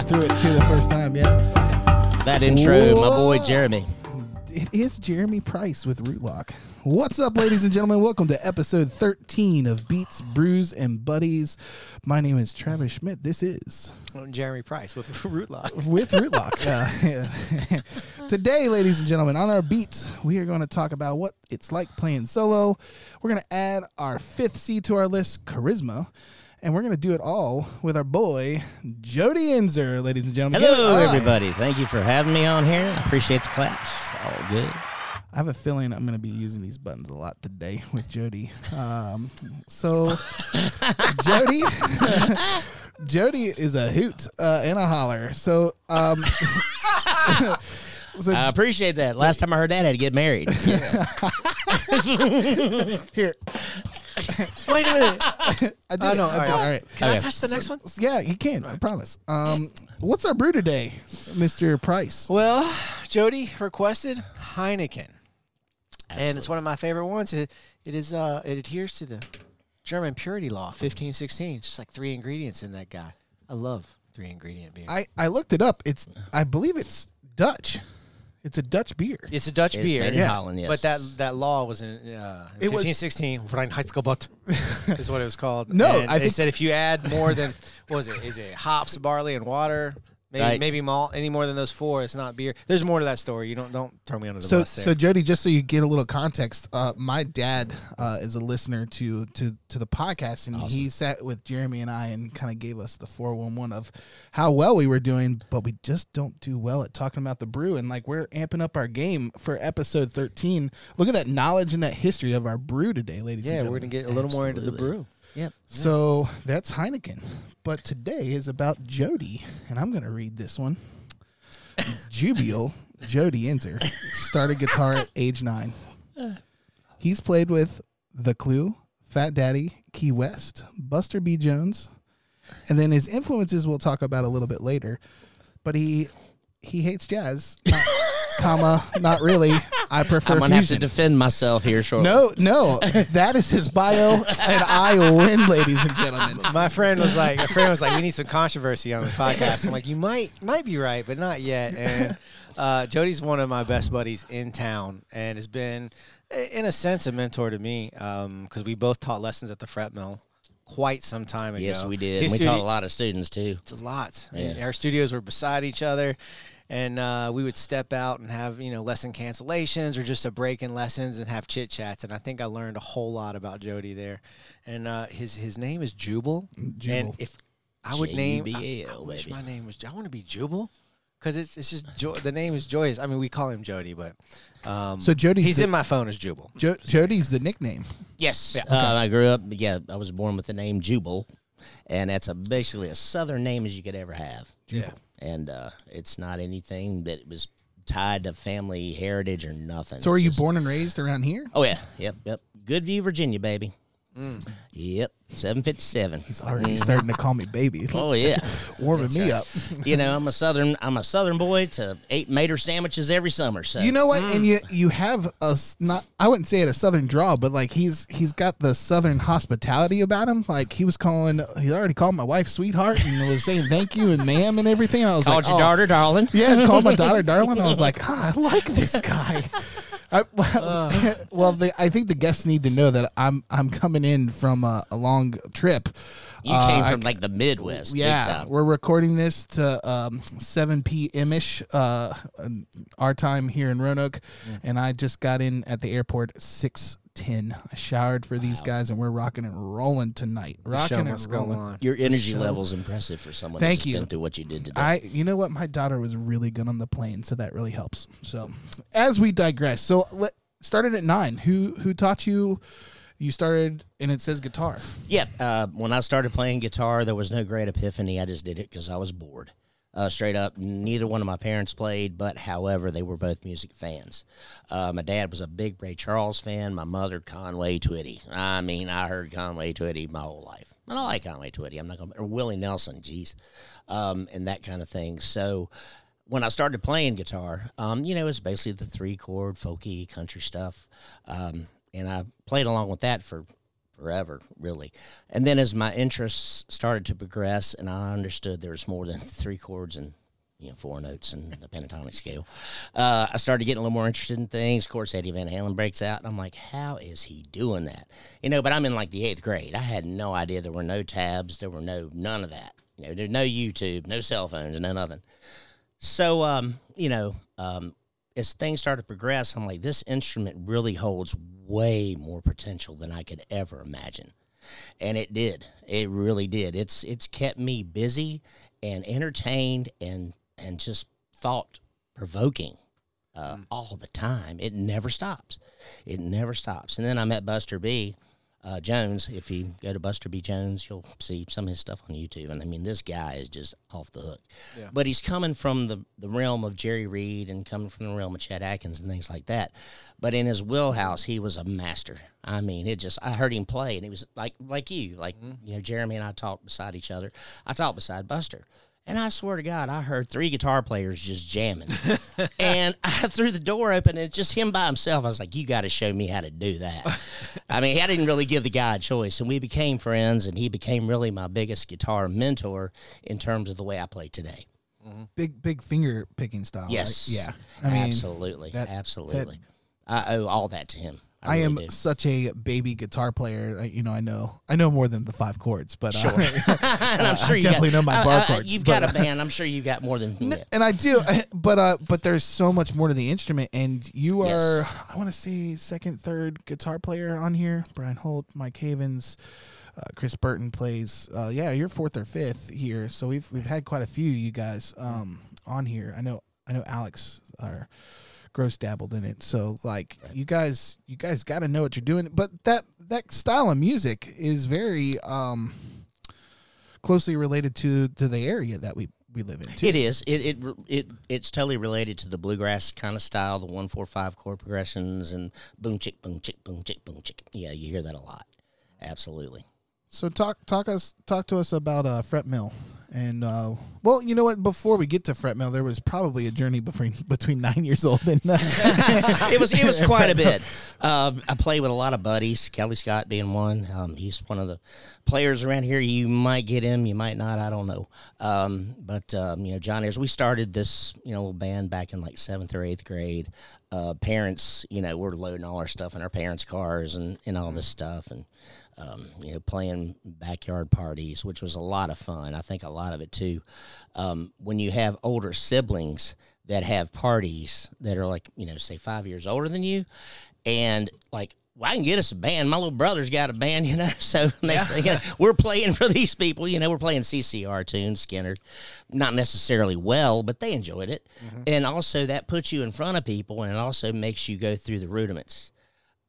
talking right through it too the first time. Yeah. That intro, my boy Jeremy. It is Jeremy Price with Rootlock. What's up, ladies and gentlemen? Welcome to episode 13 of Beats, Brews, and Buddies. My name is Travis Schmidt. This is Jeremy Price with Rootlock. with Rootlock. Uh, yeah. Today, ladies and gentlemen, on our beats, we are going to talk about what it's like playing solo. We're going to add our fifth C to our list, Charisma. And we're going to do it all with our boy, Jody Ensor, ladies and gentlemen. Hello, everybody. Thank you for having me on here. I appreciate the claps. All good. I have a feeling I'm going to be using these buttons a lot today with Jody. Um, so, Jody, Jody is a hoot uh, and a holler. So, um, so I appreciate that. Last time I heard that, I had to get married. here, Wait a minute. I did Oh, it. no, All right, all right. Can I touch the next one? Yeah, you can. I promise. Um, what's our brew today, Mister Price? Well, Jody requested Heineken, and it's one of my favorite ones. It, it is. Uh, it adheres to the German purity law, fifteen sixteen. Just like three ingredients in that guy. I love three ingredient beer. I I looked it up. It's I believe it's Dutch. It's a Dutch beer. it's a Dutch It's beer. made in Yeah. Holland, yes. But that that law was in uh, It was- 1516. Reinheitsgebot is what it was called. No, And I they think- said if you add more than what was it? Is it hops, barley, and water? Maybe Right. maybe malt. Any more than those four, it's not beer. There's more to that story. You don't don't throw me under the So, bus there. so Jody, just so you get a little context, uh, my dad uh, is a listener to to to the podcast, and he sat with Jeremy and I and kind of gave us the four one one of how well we were doing, but we just don't do well at talking about the brew, and like we're amping up our game for episode thirteen. Look at that knowledge and that history of our brew today, ladies. And gentlemen. Yeah, we're gonna get a little more into the brew. Yep. So that's Heineken. But today is about Jody, and I'm going to read this one. Jubial Jody Ensor started guitar at age nine. He's played with The Clue, Fat Daddy, Key West, Buster B. Jones, and then his influences we'll talk about a little bit later. But he he hates jazz, comma, not really. I prefer I'm going to have to defend myself here shortly. no, no, that is his bio, and I win, ladies and gentlemen. My friend was like, a friend was like, we need some controversy on the podcast. I'm like, you might might be right, but not yet. And uh, Jody's one of my best buddies in town, and has been, in a sense, a mentor to me because we both taught lessons at the Fret Mill quite some time ago. Yes, we did. His we studi- taught a lot of students, too. It's a lot. And Yeah. our studios were beside each other, and uh, we would step out and have you know lesson cancellations or just a break in lessons and have chit chats. And I think I learned a whole lot about Jody there. And uh, his his name is Jubal. Jubal. And if I would name, I, I J-U-B-L, wish my name was. I want to be Jubal. Because it's, it's just jo- the name is joyous. I mean, we call him Jody, but um, So Jody. he's the- in my phone as Jubal. Jo- Jody's the nickname. Yes. Uh, I grew up, yeah, I was born with the name Jubal, and that's a, basically a southern name as you could ever have. Yeah. And uh, it's not anything that was tied to family heritage or nothing. So, are It's you just- born and raised around here? Oh, yeah. Yep, yep. Goodview, Virginia, baby. Mm. Yep, 757. He's already starting to call me baby. Oh, yeah. warming me up. you know, I'm a southern I'm a southern boy to eat mater sandwiches every summer. So You know what? Mm. And you you have a s- not I wouldn't say it a southern draw, but like he's he's got the southern hospitality about him. Like he was calling, he already called my wife sweetheart and was saying thank you and ma'am and everything. I was called like, your oh. daughter, darling. Yeah, called my daughter darling. I was like, ah, I like this guy. I, well, uh. well the, I think the guests need to know that I'm I'm coming in from a, a long trip. You uh, came from I, like the Midwest. Yeah, we're recording this to um, 7 p.m. ish, uh, our time here in Roanoke, mm. and I just got in at the airport 6 ten. I showered for wow. these guys, and we're rocking and rolling tonight. Rocking and rolling. Your energy level's impressive for someone. Thank you. Been through what you did today. I, you know what, my daughter was really good on the plane, so that really helps. So, as we digress, so let, started at nine. Who who taught you? you started and it says guitar yeah uh, when i started playing guitar there was no great epiphany i just did it because i was bored uh, straight up, neither one of my parents played, but however, they were both music fans. Uh, my dad was a big Ray Charles fan. My mother, Conway Twitty. I mean, I heard Conway Twitty my whole life. And I like Conway Twitty. I'm not going to, or Willie Nelson, geez, um, and that kind of thing. So, when I started playing guitar, um, you know, it's basically the three chord folky country stuff, um, and I played along with that for forever, really. And then as my interests started to progress, and I understood there was more than three chords and you know four notes in the pentatonic scale, uh, I started getting a little more interested in things. Of course, Eddie Van Halen breaks out, and I'm like, how is he doing that? You know, but I'm in like the eighth grade. I had no idea there were no tabs, there were no none of that. You know, there's no YouTube, no cell phones, no nothing. So, um, you know, um, as things started to progress, I'm like, this instrument really holds way more potential than I could ever imagine. And it did. It really did. It's it's kept me busy and entertained and and just thought provoking uh, all the time. It never stops. It never stops. And then I met Buster B. Uh, Jones. If you go to Buster B. Jones, you'll see some of his stuff on YouTube. And I mean, this guy is just off the hook. Yeah. But he's coming from the, the realm of Jerry Reed and coming from the realm of Chet Atkins and things like that. But in his wheelhouse, he was a master. I mean, it just I heard him play, and he was like like you, like you know, Jeremy and I talked beside each other. I talked beside Buster. And I swear to God, I heard three guitar players just jamming. and I threw the door open, and it's just him by himself. I was like, You got to show me how to do that. I mean, I didn't really give the guy a choice. And we became friends, and he became really my biggest guitar mentor in terms of the way I play today. Mm-hmm. Big big finger picking style. right? Yes. Yeah. I mean, absolutely. that- absolutely. I owe all that to him. I, I am do. such a baby guitar player. I- You know, I know I know more than the five chords, but uh, I'm I sure you definitely got, know my uh, bar uh, chords, You've but, got a uh, band. I'm sure you got more than me. and I do, but uh, but there's so much more to the instrument, and you Yes. are I want to say second, third guitar player on here. Brian Holt, Mike Havens, uh, Chris Burton plays. Uh, yeah, you're fourth or fifth here, so we've we've had quite a few you guys um, on here. I know I know Alex are gross dabbled in it, so like you guys you guys got to know what you're doing. But that that style of music is very um, closely related to to the area that we we live in. Too. It is. It, it it it's totally related to the bluegrass kind of style, the one four five chord progressions and boom chick boom chick boom chick boom chick. Yeah, you hear that a lot. Absolutely. So talk talk us talk to us about uh, Fret Mill, and uh, well, you know what? Before we get to Fret Mill, there was probably a journey between between nine years old and uh, it was it was quite a bit. Um, I play with a lot of buddies. Kelly Scott being one. Um, he's one of the players around here. You might get him, you might not. I don't know. Um, but um, you know, John Ayers. We started this you know little band back in like seventh or eighth grade. Uh, parents, you know, we're loading all our stuff in our parents' cars and and all this stuff and. Um, you know, playing backyard parties, which was a lot of fun. I think a lot of it too. Um, when you have older siblings that have parties that are like, you know, say five years older than you, and like, well, I can get us a band. My little brother's got a band, you know. So next thing you know, we're playing for these people. You know, we're playing CCR tunes, Skynyrd, not necessarily well, but they enjoyed it. And also that puts you in front of people, and it also makes you go through the rudiments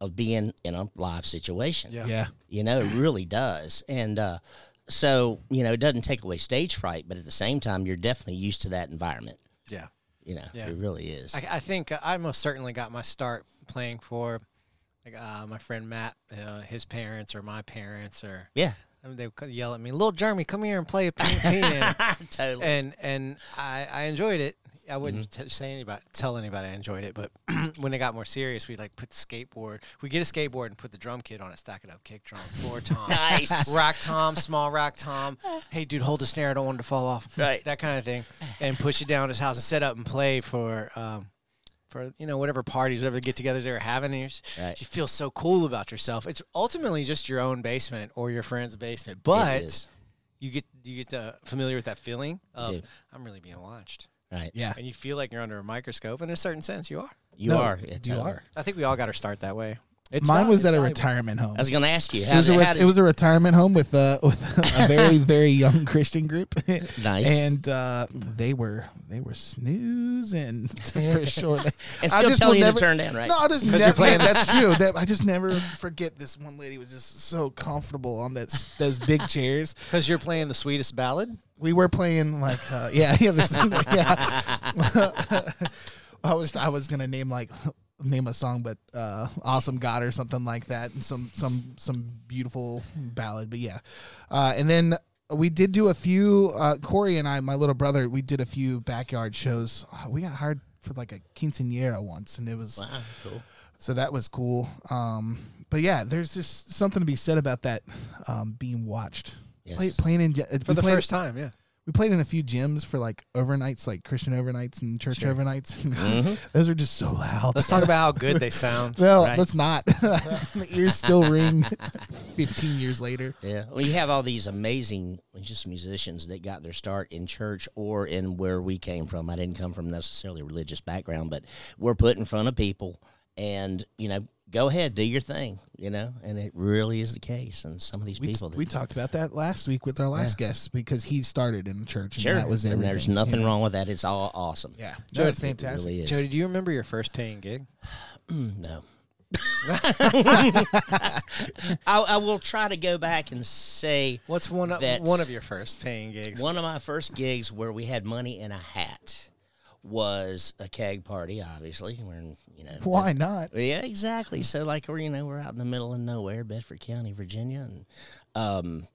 of being in a live situation. Yeah. yeah, You know, it really does. And uh, so, you know, it doesn't take away stage fright, but at the same time, you're definitely used to that environment. Yeah. You know, Yeah. it really is. I, I think I most certainly got my start playing for like uh, my friend Matt, uh, his parents or my parents or yeah, I mean, they would yell at me, "Little Jeremy, come here and play a pi- piano." totally. and and I, I enjoyed it. I wouldn't t- say anybody tell anybody I enjoyed it, but when it got more serious, we like put the skateboard. We get a skateboard and put the drum kit on it, stack it up, kick drum, floor tom, Nice. rack tom, small rack tom. Hey, dude, hold the snare. I don't want it to fall off. Right. that kind of thing, and push it down his house and set up and play for. Um, for you know whatever parties, whatever get-togethers they were having, and Right. you feel so cool about yourself. It's ultimately just your own basement or your friend's basement, but you get you get familiar with that feeling of. I'm really being watched, right. yeah. and you feel like you're under a microscope. In a certain sense, you are. You No, are. You are. I think we all got to start that way. It's Mine val- was it's at a valuable. retirement home. I was going to ask you. It was, a did- re- how did, it was a retirement home with uh, with a very very young Christian group. Nice. and uh, they were they were snoozing for sure. and I still just telling will you never- to turn down, right? No, I just 'Cause never. you're playing that's true. That I just never forget. This one lady was just so comfortable on that s- those big chairs. because you're playing the sweetest ballad. We were playing like uh, yeah yeah this, yeah. I was I was gonna name like name a song, but uh, "Awesome God" or something like that, and some some some beautiful ballad. But yeah, uh, and then we did do a few. Uh, Corey and I, my little brother, we did a few backyard shows. Uh, we got hired for like a quinceanera once, and it was Wow, cool. so that was cool. Um, but yeah, there's just something to be said about that um, being watched. Yes. Play, playing in gy- For the played- first time, yeah. We played in a few gyms for like overnights, like Christian overnights and church Sure. overnights. Mhm. Those are just so loud. Let's talk about how good they sound. No, right? let's not. the ears still ring 15 years later. Yeah, well, you have all these amazing just musicians that got their start in church or in where we came from. I didn't come from necessarily a religious background, but we're put in front of people, and you know, go ahead, do your thing, you know, and it really is the case. And some of these We, people, that, we talked about that last week with our last guest because he started in the church and sure, that was and everything. there's you nothing know? wrong with that. It's all awesome. Yeah, no, it's It fantastic. really is. Jody, do you remember your first paying gig? No. I, I will try to go back and say What's one of one of your first paying gigs? One of my first gigs where we had money in a hat was a keg party. Obviously, we're in, you know. Why not? Yeah, exactly. So like we're you know we're out in the middle of nowhere, Bedford County, Virginia, and um,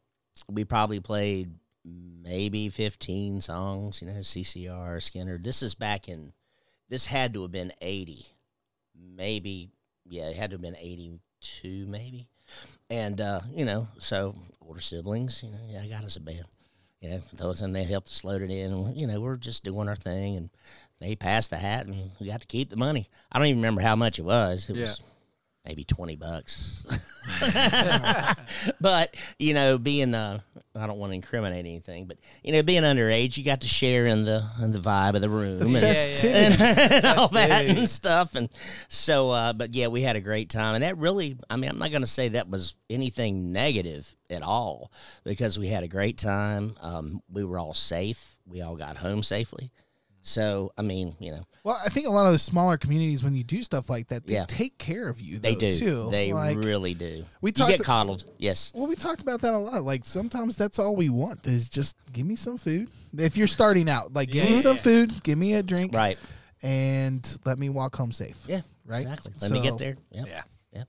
we probably played maybe fifteen songs. You know, CCR, Skynyrd. This is back in. This had to have been eighty, maybe. Yeah, it had to have been eighty-two, maybe. And uh, you know, so older siblings, you know, yeah, I got us a band. You know, those and they helped us load it in. You know, we're just doing our thing, and they passed the hat, and we got to keep the money. I don't even remember how much it was. It Yeah. was maybe twenty bucks. but you know, being uh, I don't want to incriminate anything, but you know, being underage, you got to share in the in the vibe of the room. The and- and, and all that and stuff. And so, uh, but yeah, we had a great time. And that really, I mean, I'm not going to say that was anything negative at all because we had a great time. Um, we were all safe. We all got home safely. So, I mean, you know, Well, I think a lot of the smaller communities, when you do stuff like that, they Yeah. take care of you. they do. too. They like, really do. we you get coddled. Yes. Well, we talked about that a lot. Like sometimes that's all we want is just give me some food. If you're starting out, like give Yeah, me some food, give me a drink, Right. and let me walk home safe. Yeah. Right? Exactly. Let me get there. Yep. Yeah. Yep.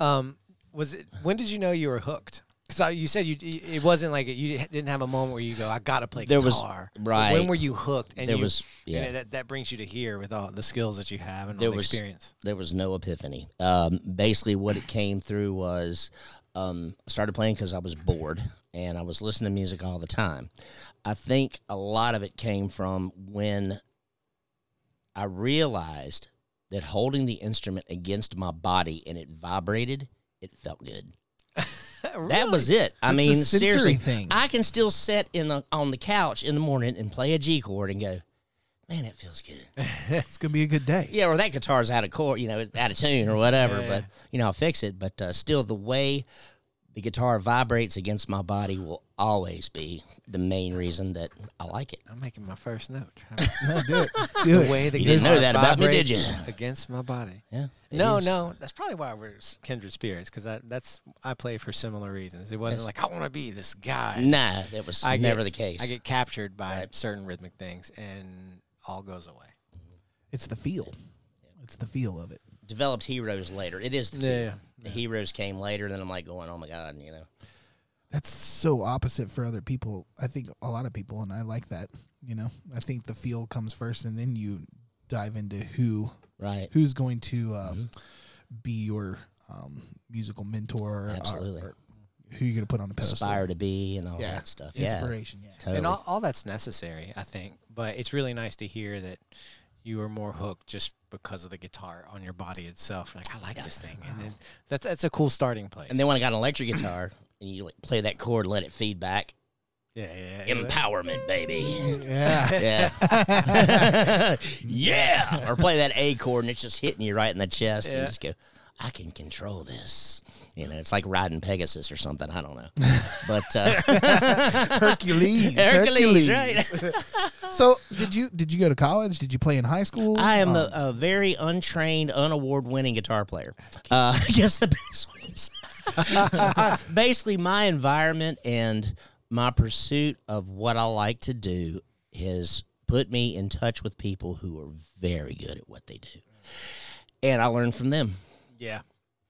Um, was it? When did you know you were hooked? Because you said you it wasn't like you didn't have a moment where you go, I gotta play There was- guitar. right. When were you hooked? And There you- was- you know, yeah. that that brings you to here with all the skills that you have and There all the was- experience. there was no epiphany. Um, basically, what it came through was um, I started playing because I was bored and I was listening to music all the time. I think a lot of it came from when I realized that holding the instrument against my body and it vibrated, it felt good. That was it. I It's mean, sensory seriously, thing. I can still sit in the, on the couch in the morning and play a G chord and go, man, it feels good. It's gonna be a good day. Yeah, or that guitar's out of chord, you know, out of tune or whatever. Yeah, but you know, I'll fix it. But uh, still, the way the guitar vibrates against my body will always be the main reason that I like it. I'm making my first note. No, do it. Do the it. way the You didn't know that about me, did you? Against my body. Yeah. No, is. no, that's probably why we're kindred spirits. Because that's I play for similar reasons. It wasn't Yes. like I want to be this guy. Nah, that was I never get- the case. I get captured by Right. certain rhythmic things, and all goes away. It's the feel. It's the feel of it. Developed heroes later. It is the Yeah, feel. yeah, The heroes came later. Then I'm like going, oh my god, you know. That's so opposite for other people. I think a lot of people, and I like that. You know, I think the feel comes first, and then you dive into who Right. who's going to uh, Mhm. be your um, musical mentor, or- Absolutely. or who you're going to put on the pedestal. Aspire to be and all Yeah. that stuff. Yeah. Inspiration. Yeah. Totally. And all, all that's necessary, I think. But it's really nice to hear that you were more hooked just because of the guitar on your body itself. Like I like this thing, and then that's that's a cool starting place. and then when I got an electric guitar and you like play that chord, let it feed back. yeah, yeah, yeah. Empowerment, baby. Yeah. Yeah. yeah. Or play that A chord and it's just hitting you right in the chest Yeah. and just go, I can control this. You know, it's like riding Pegasus or something. I don't know. But uh, Hercules. Hercules, right? so, did you did you go to college? Did you play in high school? I am Um, a, a very untrained, unaward winning guitar player. Uh, I guess the best way to say Uh, Basically, my environment and my pursuit of what I like to do has put me in touch with people who are very good at what they do. And I learn from them. Yeah,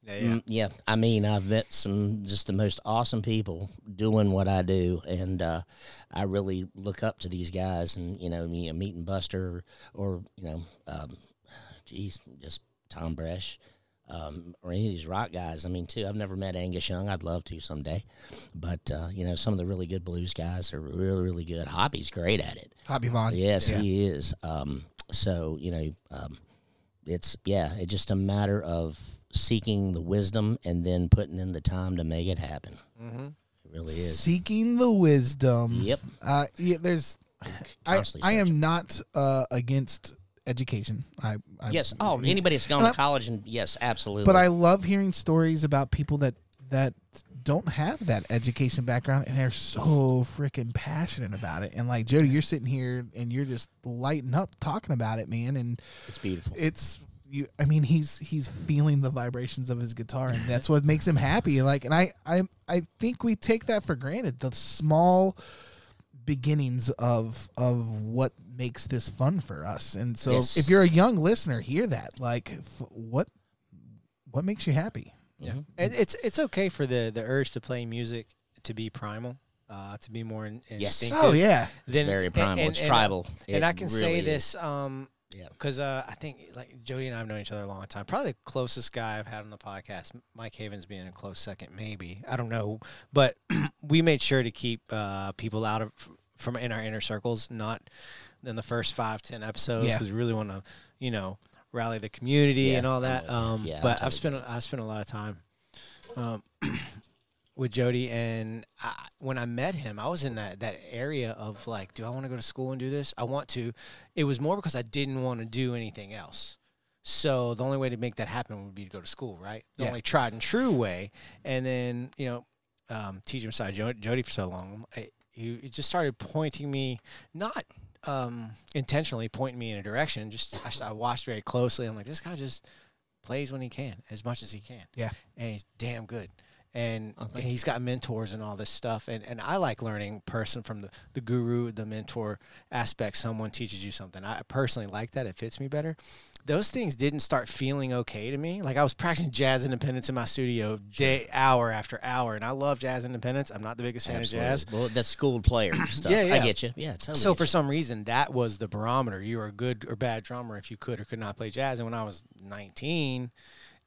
yeah, yeah. Mm, yeah. I mean, I've met some just the most awesome people doing what I do, and uh, I really look up to these guys. And you know, me a meeting Buster or, or you know, um, geez, just Tom Bresh, um, or any of these rock guys. I mean, too, I've never met Angus Young. I'd love to someday, but uh, you know, some of the really good blues guys are really, really good. Hoppy's great at it. Hoppy Vaughn. Yes, Yeah. he is. Um, so you know, um, it's yeah, it's just a matter of seeking the wisdom and then putting in the time to make it happen. Mm-hmm. It really is. Seeking the wisdom. Yep. Uh, yeah, there's. I, Constantly I am not uh, against education. I, I Yes. Oh, anybody that's gone to I- college and yes, absolutely. But I love hearing stories about people that that don't have that education background and they're so freaking passionate about it. And like Jody, you're sitting here and you're just lighting up talking about it, man. And it's beautiful. it's you. I mean, he's he's feeling the vibrations of his guitar, and that's what makes him happy. Like, and I I I think we take that for granted. The small beginnings of of what makes this fun for us. And so, Yes. if you're a young listener, hear that. Like, f- what what makes you happy? Yeah, Mhm. and it's it's okay for the the urge to play music to be primal, uh, to be more in, Yes. instinctive. Oh yeah, it's very primal. and- it's and, uh, tribal. and It I can say really this um Yeah. because uh, I think like Jody and I have known each other a long time. Probably the closest guy I've had on the podcast. Mike Havens being a close second, maybe I don't know, but we made sure to keep uh, people out of from in our inner circles, not in the first five ten episodes, Yeah. because we really want to you know rally the community Yeah, and all that. Um, Yeah, but I've spent I spent a lot of time. Um, with Jody, and I, when I met him, I was in that that area of like, do I want to go to school and do this? I want to. It was more because I didn't want to do anything else. So the only way to make that happen would be to go to school, right? The Yeah. only tried and true way. And then you know, um, teaching beside Jo- Jody for so long, I, he, he just started pointing me, not um, intentionally pointing me in a direction. Just I, I watched very closely. I'm like, this guy just plays when he can, as much as he can. Yeah. and he's damn good. And, Oh, and he's got mentors and all this stuff. And, and I like learning person from the, the guru, the mentor aspect. Someone teaches you something. I personally like that. It fits me better. Those things didn't start feeling okay to me. Like I was practicing jazz independence in my studio day, hour after hour. And I love jazz independence. I'm not the biggest fan Absolutely. of jazz. Well, that's schooled player stuff. Yeah, I get you. Yeah, totally. So for some reason, that was the barometer. You were a good or bad drummer if you could or could not play jazz. And when I was 19,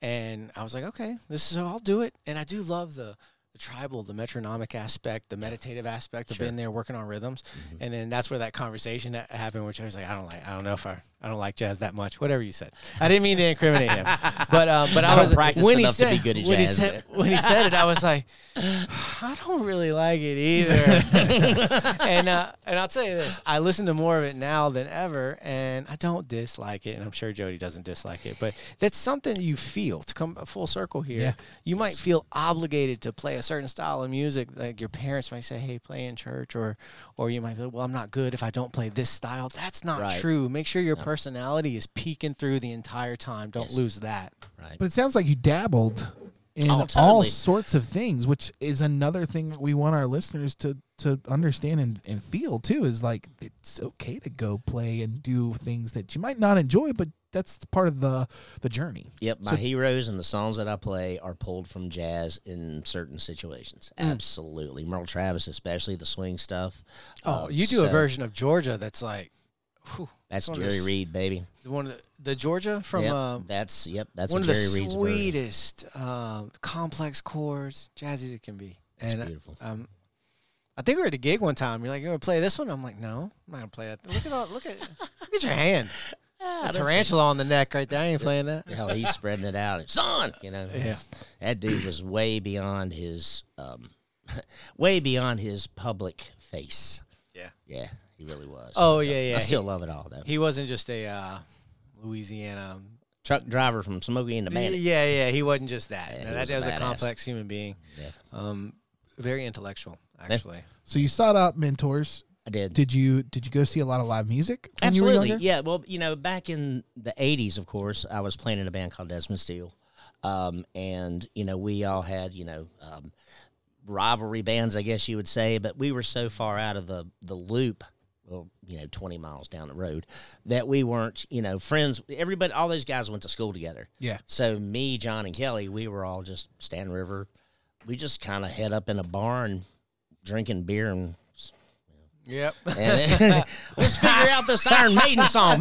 and I was like, okay, this is I'll do it. And I do love the the tribal, the metronomic aspect, the meditative aspect of Sure. being there working on rhythms. Mhm. And then that's where that conversation ha- happened, which I was like, I don't like, I don't know if I, I don't like jazz that much. Whatever you said, I didn't mean to incriminate him, but um, but I, I was when he said be good at when he said but- when he said it, I was like, I don't really like it either. and uh, and I'll tell you this, I listen to more of it now than ever, and I don't dislike it, and I'm sure Jody doesn't dislike it, but that's something you feel to come full circle here. Yeah. You might feel obligated to play a certain style of music, like your parents might say, "Hey, play in church," or or you might be, "Well, I'm not good if I don't play this style." That's not Right. true. Make sure your No. personality is peeking through the entire time. Don't Yes. lose that. right. But it sounds like you dabbled in Oh, all sorts of things, which is another thing that we want our listeners to to understand and, and feel too. Is like it's okay to go play and do things that you might not enjoy, but that's part of the the journey. Yep, my So- heroes and the songs that I play are pulled from jazz in certain situations. Mm. Absolutely, Merle Travis, especially the swing stuff. Oh, Uh, you do a version of Georgia that's like, whew, That's Jerry the Reed, baby. one of the, the Georgia from yep, uh, that's yep, that's one of the Reed's sweetest um, complex chords, jazzy as it can be. It's and uh, beautiful. um, I think we were at a gig one time. You're like, "You're gonna play this one?" I'm like, "No, I'm not gonna play that." Look at all, look at look at your hand, Ah, a tarantula on the neck right there. I ain't playing that. Hell, he's spreading it out. Son, you know, Yeah. that dude was way beyond his, um, way beyond his public face. Yeah. yeah, he really was. Oh, yeah, yeah, I still he- love it all though. He wasn't just a uh, Louisiana. Truck driver from Smokey and the Bandit. Yeah, yeah, he wasn't just that. Yeah, No, he that was a was a badass. complex human being. Yeah. Um, very intellectual, actually. So you sought out mentors. I did. Did you did you go see a lot of live music? When You were Absolutely. younger? Yeah. Well, you know, back in the 80s, of course, I was playing in a band called Desmond Steele. Um, and, you know, we all had, you know, um, rivalry bands, I guess you would say, but we were so far out of the, the loop, well, you know, 20 miles down the road, that we weren't, you know, friends. Everybody, all those guys went to school together. Yeah. So me, John, and Kelly, we were all just Stan River. We just kind of head up in a barn drinking beer and Yep. And let's figure out this Iron Maiden song.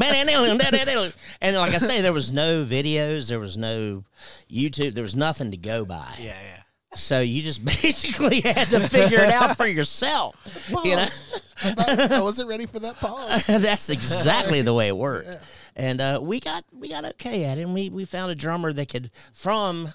And like I say, there was no videos, there was no YouTube, there was nothing to go by. Yeah, yeah. So you just basically had to figure it out for yourself. You know, I, thought- I wasn't ready for that pause. that's exactly the way it worked. And uh, we got we got okay at it. And we we found a drummer that could from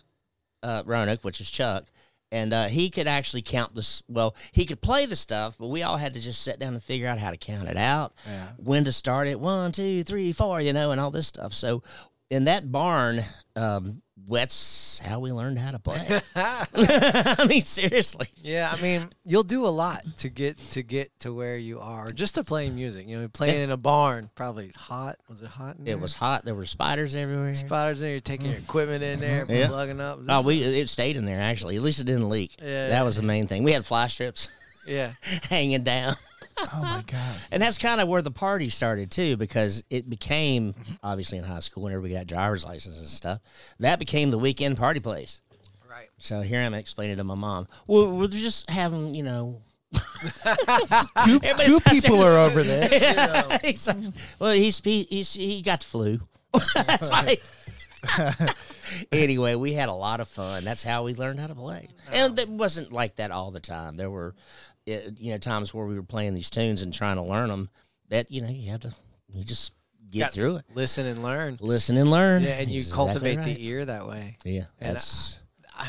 uh, Roanoke, which is Chuck, and uh, he could actually count this. Well, he could play the stuff, but we all had to just sit down and figure out how to count it out, Yeah. when to start it, one, two, three, four, you know, and all this stuff. So in that barn, um, that's how we learned how to play. I mean, seriously. Yeah, I mean, you'll do a lot to get to get to where you are, just to play music. You know, playing in a barn, probably hot. Was it hot? In It was hot. There were spiders everywhere. spiders in there. You're taking mm. your equipment in there, Yeah. plugging up. Oh, we it stayed in there actually. At least it didn't leak. Yeah. That was the main thing. We had fly strips yeah, hanging down. Oh my god. And that's kind of where the party started too, because it became obviously in high school whenever we got driver's license and stuff. That became the weekend party place. right. So here I'm explaining to my mom. Well, we're just having, you know. Two, two people are over there. He's like, well, he's, he, he's he got the flu. That's why. anyway, we had a lot of fun. That's how we learned how to play, and it wasn't like that all the time. There were, uh, you know, times where we were playing these tunes and trying to learn them. That you know, you have to, you just get Got- through it, Listen and learn. listen and learn. Yeah, and you Exactly cultivate right. the ear that way. Yeah, And that's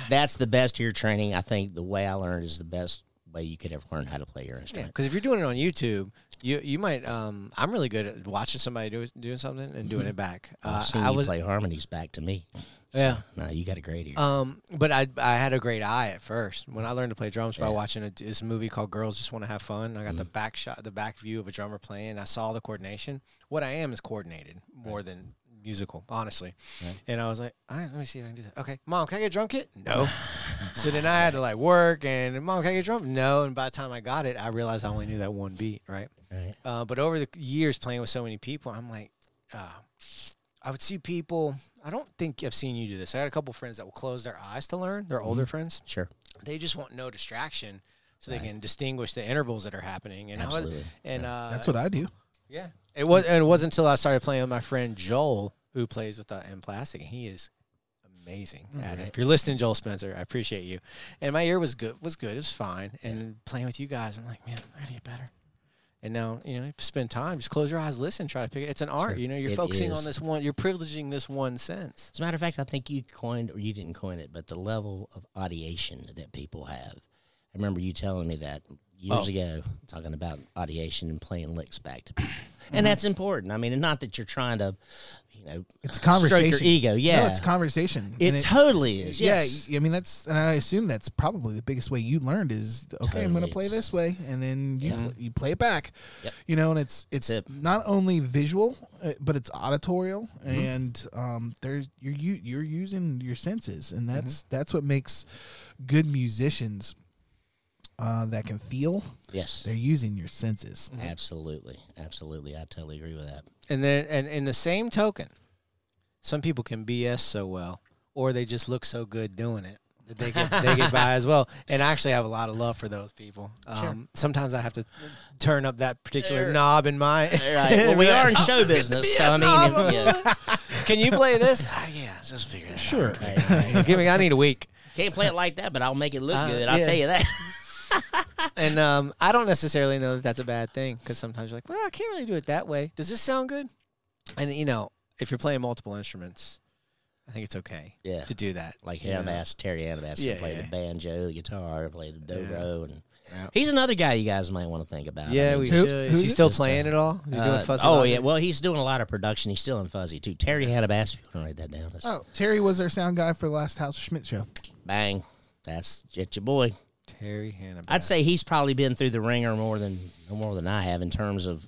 that's the best ear training. I think the way I learned is the best way you could ever learn how to play your instrument. Because if you're doing it on YouTube, you you might. Um, I'm really good at watching somebody do doing something and doing it back. Uh, I you was play harmonies back to me. Yeah. No, you got a great ear. Um, but I I had a great eye at first when I learned to play drums by watching a, this movie called Girls Just Want to Have Fun. I got the back shot, the back view of a drummer playing. I saw the coordination. What I am is coordinated more than musical, honestly. And I was like, all right, let me see if I can do that. Okay, mom, can I get a drum kit? No. so then I had to like work and mom, can I get a drum? No. And by the time I got it, I realized I only knew that one beat, right? right. Uh, but over the years playing with so many people, I'm like, uh, I would see people. I don't think I've seen you do this. I got a couple friends that will close their eyes to learn. They're older friends. Sure. They just want no distraction, so they can distinguish the intervals that are happening. And I would- Absolutely. and uh, That's what I do. yeah. It was, and it wasn't until I started playing with my friend Joel, who plays with uh, M Plastic, and he is amazing at it. If you're listening, Joel Spencer, I appreciate you. And my ear was good, was good, it was fine. And playing with you guys, I'm like, man, I gotta get better. And now, you know, spend time, just close your eyes, listen, try to pick it. It's an art, you know. You're It focusing is. on this one. You're privileging this one sense. As a matter of fact, I think you coined, or you didn't coin it, but the level of audiation that people have. I remember you telling me that years Oh. ago, talking about audiation and playing licks back to people. Mm-hmm. And that's important. I mean, and not that you're trying to, you know, It's a stroke conversation. your ego. Yeah. No, it's conversation. it, And totally is. Yes. Yeah, I mean that's, and I assume that's probably the biggest way you learned is okay. I'm gonna play this way, and then you pl- you play it back. Yep. You know, and it's it's it. not only visual, uh, but it's auditorial, Mm-hmm. and um, there's you're you, you're using your senses, and Mm-hmm. that's that's what makes good musicians uh, that can feel. Yes. They're using your senses. Absolutely. Absolutely. I totally agree with that. And then, and in the same token, some people can BS so well, or they just look so good doing it that they get they get by as well. And I actually have a lot of love for those people. Um, Sometimes I have to turn up that particular There- knob in my. Right. Well, we are in show business, so I mean, yeah. Can you play this? Ah, yeah, let's just figure that Sure. Right, right. Give me. I need a week. Can't play it like that, but I'll make it look Uh, good. I'll yeah. tell you that. And um, I don't necessarily know that that's a bad thing because sometimes you're like, well, I can't really do it that way. Does this sound good? And you know, if you're playing multiple instruments, I think it's okay Yeah. to do that. Like you know? Anabass, Terry Anabass, Yeah, he played yeah. the banjo, the guitar, played the dobro, and Yeah. he's another guy you guys might want to think about. I Yeah, mean, we Who- should. Is who's he still playing it all? He's doing uh, fuzzy. oh yeah, well he's doing a lot of production. He's still in fuzzy too. Terry Anabass, if you want to write that down, that's Oh, Terry was our sound guy for the last House Schmidt show. bang. That's it's your boy. Terry Hannah. I'd say he's probably been through the ringer more than more than I have in terms of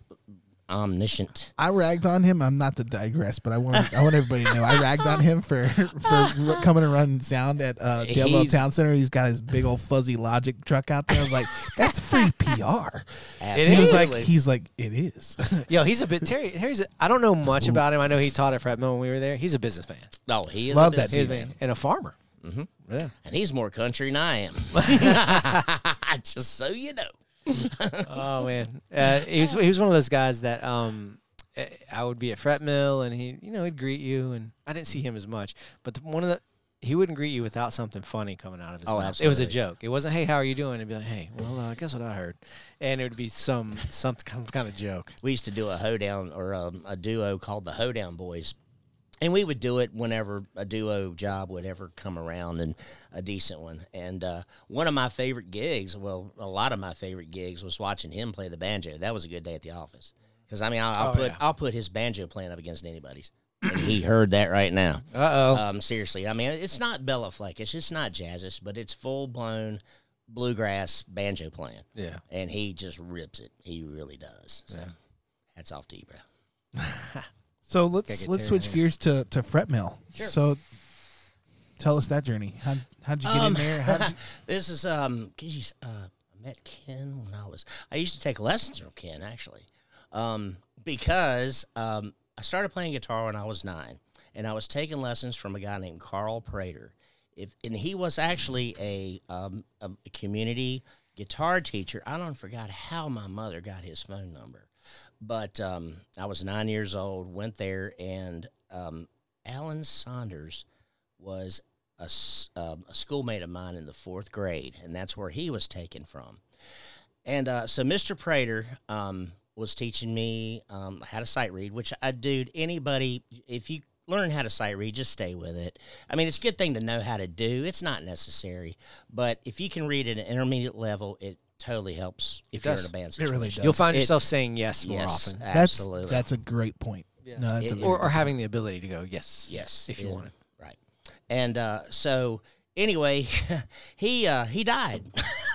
omniscient. I ragged on him. I'm not to digress, but I want I want everybody to know I ragged on him for for coming and running sound at uh, Dale He's- Town Center. He's got his big old fuzzy Logic truck out there. I was like, that's free PR. It he was like, he's like, it is. Yo, he's a bit Terry. Terry's. A, I don't know much about him. I know he taught at Fret Mill when we were there. He's a businessman. No, he is. Love a that businessman. man and a farmer. Mhm. Yeah. and he's more country than I am. Just so you know. oh man, uh, he was he was one of those guys that um I would be at Fret Mill and he you know he'd greet you and I didn't see him as much, but the, one of the he wouldn't greet you without something funny coming out of his Oh, mouth. It was a joke. It wasn't hey how are you doing? It'd be like hey well uh, guess what I heard, and it would be some some kind of joke. we used to do a hoedown or um, a duo called the Hoedown Boys. And we would do it whenever a duo job would ever come around and a decent one. And uh, one of my favorite gigs, well, a lot of my favorite gigs was watching him play the banjo. That was a good day at the office. Because, I mean, I'll, I'll Oh, put yeah. I'll put his banjo playing up against anybody's. And he heard that right now. Uh oh. Um, seriously, I mean, it's not Bella Fleckish, it's not jazzish, but it's full blown bluegrass banjo playing yeah. and he just rips it. He really does. So, Yeah. hats off to you, bro. So let's let's switch gears to to Fret Mill. Sure. So tell us that journey. How how'd you get Um, in there? How did you, This is um, geez, uh, I met Ken when I was. I used to take lessons from Ken actually, um, because um, I started playing guitar when I was nine, and I was taking lessons from a guy named Carl Prater. If and he was actually a um, a community guitar teacher. I don't forgot how my mother got his phone number, but um, I was nine years old. Went there, and um, Alan Saunders was a, um, a schoolmate of mine in the fourth grade, and that's where he was taken from. And uh, so Mr. Prater um, was teaching me um, how to sight read, which I, dude, anybody, if you learn how to sight read, just stay with it. I mean, it's a good thing to know how to do. It's not necessary, but if you can read at an intermediate level, it totally helps if you're in does. a band It situation. really does. You'll find It- yourself saying yes more yes, often, that's absolutely. that's a great point. Yeah. No, that's a It- very or, or having the ability to go yes, Yes, if you it- want it. Right. And uh, so anyway, he uh, he died,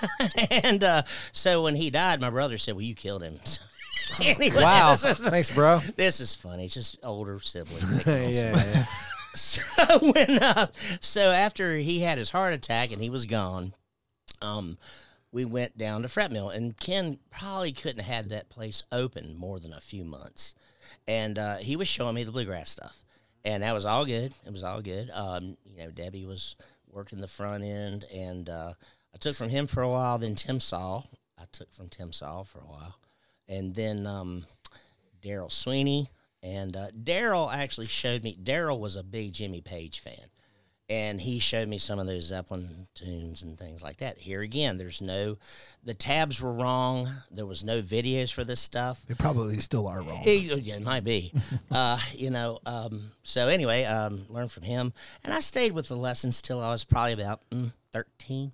and uh, so when he died, my brother said, "Well, you killed him." anyway, Wow, this is, thanks, bro. this is funny. It's just older siblings. yeah, yeah. So when uh, so after he had his heart attack and he was gone, um, we went down to Fret Mill, and Ken probably couldn't have had that place open more than a few months, and uh, he was showing me the bluegrass stuff, and that was all good. It was all good. Um, you know, Debbie was working the front end, and uh, I took from him for a while. Then Tim Saul, I took from Tim Saul for a while, and then um, Daryl Sweeney. And uh, Daryl actually showed me. Daryl was a big Jimmy Page fan, and he showed me some of those Zeppelin tunes and things like that. Here again, there's no, the tabs were wrong. There was no videos for this stuff. They probably still are wrong. It, yeah, it might be. uh, you know, um, so anyway, um, learned from him. And I stayed with the lessons till I was probably about mm, 13,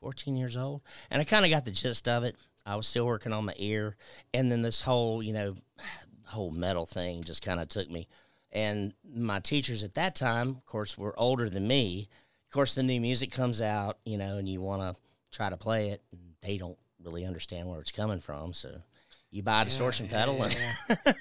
14 years old. And I kind of got the gist of it. I was still working on my ear. And then this whole, you know, whole metal thing just kind of took me. And my teachers at that time, of course, were older than me. Of course, the new music comes out, you know, and you want to try to play it. And they don't really understand where it's coming from. So you buy a distortion pedal and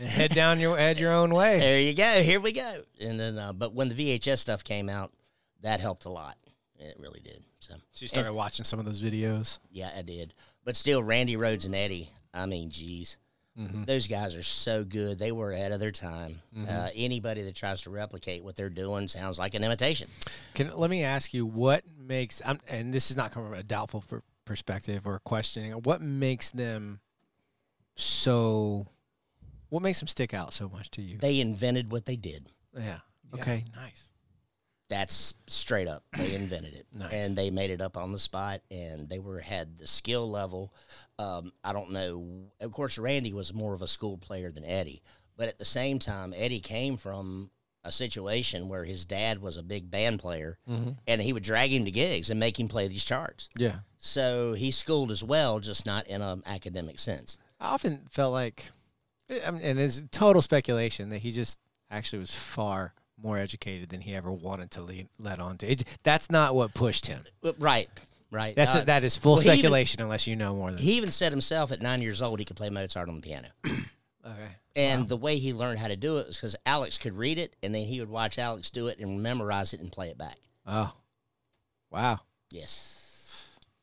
And head down your head your own way. there you go. Here we go. And then, uh, but when the VHS stuff came out, that helped a lot. It really did. So, So you started watching some of those videos. yeah, I did. But still, Randy Rhoads and Eddie. I mean, geez, Mm-hmm. those guys are so good. They were ahead of their time. Uh, anybody that tries to replicate what they're doing sounds like an imitation. Can let me ask you what makes I'm, and this is not coming from a doubtful per- perspective or questioning. What makes them so? What makes them stick out so much to you? They invented what they did. yeah. Okay. Nice. That's straight up. They invented it, Nice. and they made it up on the spot. And they were had the skill level. Um, I don't know. Of course, Randy was more of a school player than Eddie, but at the same time, Eddie came from a situation where his dad was a big band player, Mm-hmm. and he would drag him to gigs and make him play these charts. Yeah. So he schooled as well, just not in an academic sense. I often felt like, and it's total speculation that he just actually was far more educated than he ever wanted to lead, let on to. It, that's not what pushed him. Right, right. That's Uh, that is full well, he even- speculation unless you know more than. He even said himself at nine years old he could play Mozart on the piano. okay. And the way he learned how to do it was because Alex could read it, and then he would watch Alex do it and memorize it and play it back. Oh. Wow. Yes.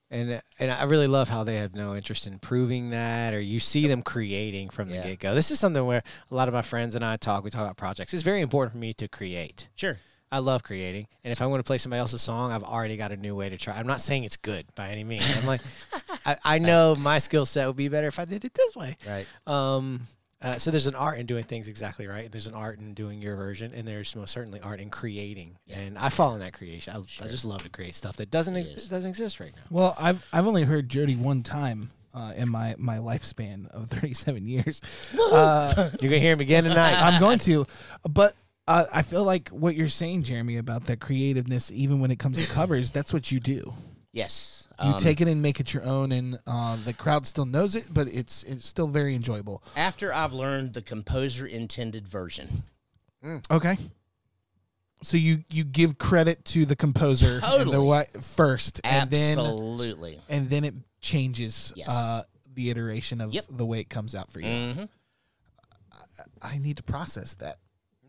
And and I really love how they have no interest in proving that, or you see them creating from the Yeah. get go. This is something where a lot of my friends and I talk. We talk about projects. It's very important for me to create. Sure. I love creating, and if I want to play somebody else's song, I've already got a new way to try. I'm not saying it's good by any means. I'm like, I, I know my skill set would be better if I did it this way. Right. Um, uh, so there's an art in doing things exactly right. There's an art in doing your version, and there's most certainly art in creating. And I fall in that creation. I, I just love to create stuff that doesn't ex- doesn't exist right now. Well, I've I've only heard Jody one time uh, in my my lifespan of 37 years. Uh, You're gonna hear him again tonight. I'm going to, but uh, I feel like what you're saying, Jeremy, about that creativeness, even when it comes to covers, that's what you do. Yes. You Um, take it and make it your own, and uh, the crowd still knows it, but it's it's still very enjoyable. after I've learned the composer intended version. Okay. So you you give credit to the composer and the Totally. first, and then Absolutely. and then it changes Yes. uh, the iteration of Yep. the way it comes out for you. hmm I need to process that.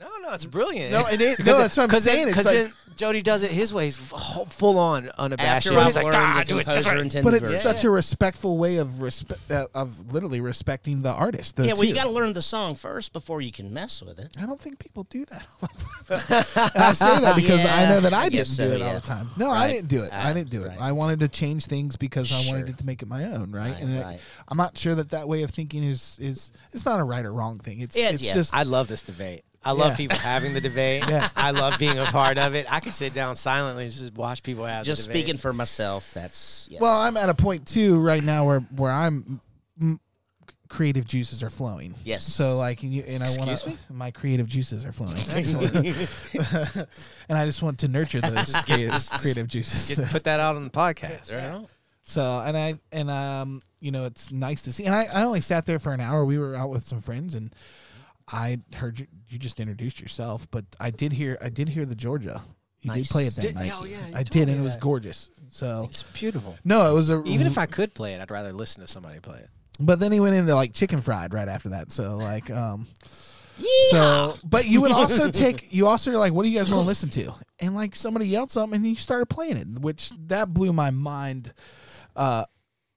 No, no, it's brilliant. No, it ain't- no, that's what I'm Because saying. It's Because like- then Jody does it his way. He's f- full on unabashed. After I've like, learned "Ah, the do it this composer way." intended But it's version. such a respectful way of respect uh, of literally respecting the artist. though, Yeah, well, you too. got to learn the song first before you can mess with it. I don't think people do that. and I say that because I Yeah, know that I, I didn't guess do so, it all yeah. the time. No, I Right. didn't do it. I Ah, didn't do it. right. I wanted to change things because I wanted Sure. it to make it my own, right? Right, and it- right. I'm not sure that that way of thinking is is it's not a right or wrong thing. It's Yeah, it's yeah. just I love this debate. I love Yeah. people having the debate. Yeah. I love being a part of it. I can sit down silently and just watch people have Just the debate. speaking for myself, that's yeah. well, I'm at a point too right now where where I'm mm, creative juices are flowing. Yes. So like, and, you, and I want my creative juices are flowing. and I just want to nurture those creative, creative juices. Get- put that out on the podcast. Right. So and I and um you know it's nice to see and I, I only sat there for an hour. We were out with some friends and I heard you, you just introduced yourself, but I did hear I did hear the Georgia. You Nice. did play it that Did- night. oh, yeah, I did, me and it was that. gorgeous. So It's beautiful. no, it was a Even if I could play it, I'd rather listen to somebody play it. But then he went into like chicken fried right after that. So like um. So, but you would also take, you also are like, what do you guys want to listen to? And like somebody yelled something and you started playing it, which that blew my mind uh,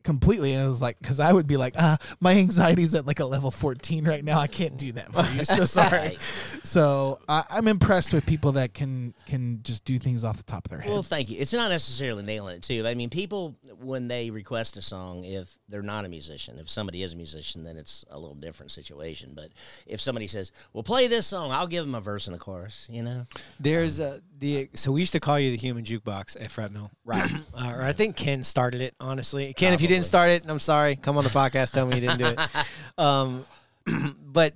completely. And I was like, because I would be like, uh, my anxiety's at like a level 14 right now. I can't do that for you. So sorry. So I, I'm impressed with people that can can just do things off the top of their head. Well, thank you. It's not necessarily nailing it too. I mean, people when they request a song, if they're not a musician, if somebody is a musician, then it's a little different situation. But if somebody says, "Well, play this song," I'll give them a verse and a chorus. You know, There's uh, the so we used to call you the human jukebox at Fret Mill, Right. uh, or I think Ken started it. Honestly, Ken, if you didn't start it, and I'm sorry. Come on the podcast, tell me you didn't do it. Um, but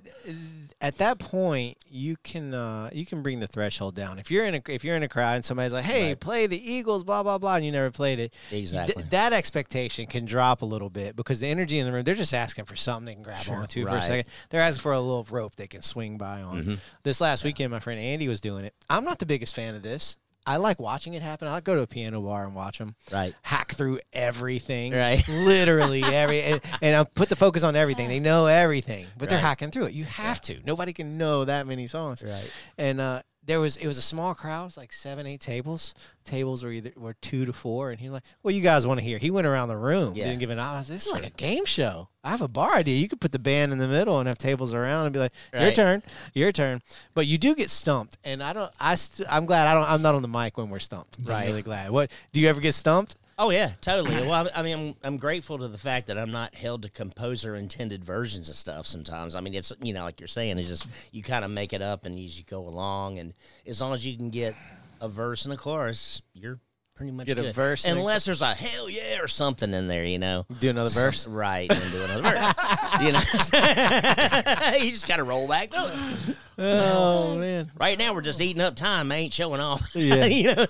at that point, you can uh, you can bring the threshold down. If you're in a if you're in a crowd and somebody's like, "Hey, Right. play the Eagles," blah blah blah, and you never played it, Exactly. th- that expectation can drop a little bit because the energy in the room, they're just asking for something they can grab Sure, onto for a second. They're asking for a little rope they can swing by on. Mm-hmm. This last weekend, my friend Andy was doing it. I'm not the biggest fan of this. I like watching it happen. I'll go to a piano bar and watch them Right. hack through everything, Right. Literally every, and, and I put the focus on everything. They know everything, but they're hacking through it. You have to. Nobody can know that many songs, Right. And uh, there was it was a small crowd, it was like seven, eight tables. Tables were either were two to four, and he was like, "What you guys want to hear?" He went around the room, Yeah. didn't give an out. This is like a game show. I have a bar idea. You could put the band in the middle and have tables around and be like, "Your Right. turn, your turn." But you do get stumped, and I don't. I st- I'm glad I don't. I'm not on the mic when we're stumped. I'm Right. really glad. What do you ever get stumped? Oh yeah, totally. Well, I I mean, I'm I'm grateful to the fact that I'm not held to composer intended versions of stuff. Sometimes, I mean, it's you know, like you're saying, it's just you kind of make it up and as you go along, and as long as you can get a verse and a chorus, you're pretty much Get a good. verse a- unless there's a hell yeah or something in there, you know. Do another verse. Right, and do another verse. You know, you just got to roll back through it. Oh man. Right now, we're just eating up time. I ain't showing off. Yeah. you know.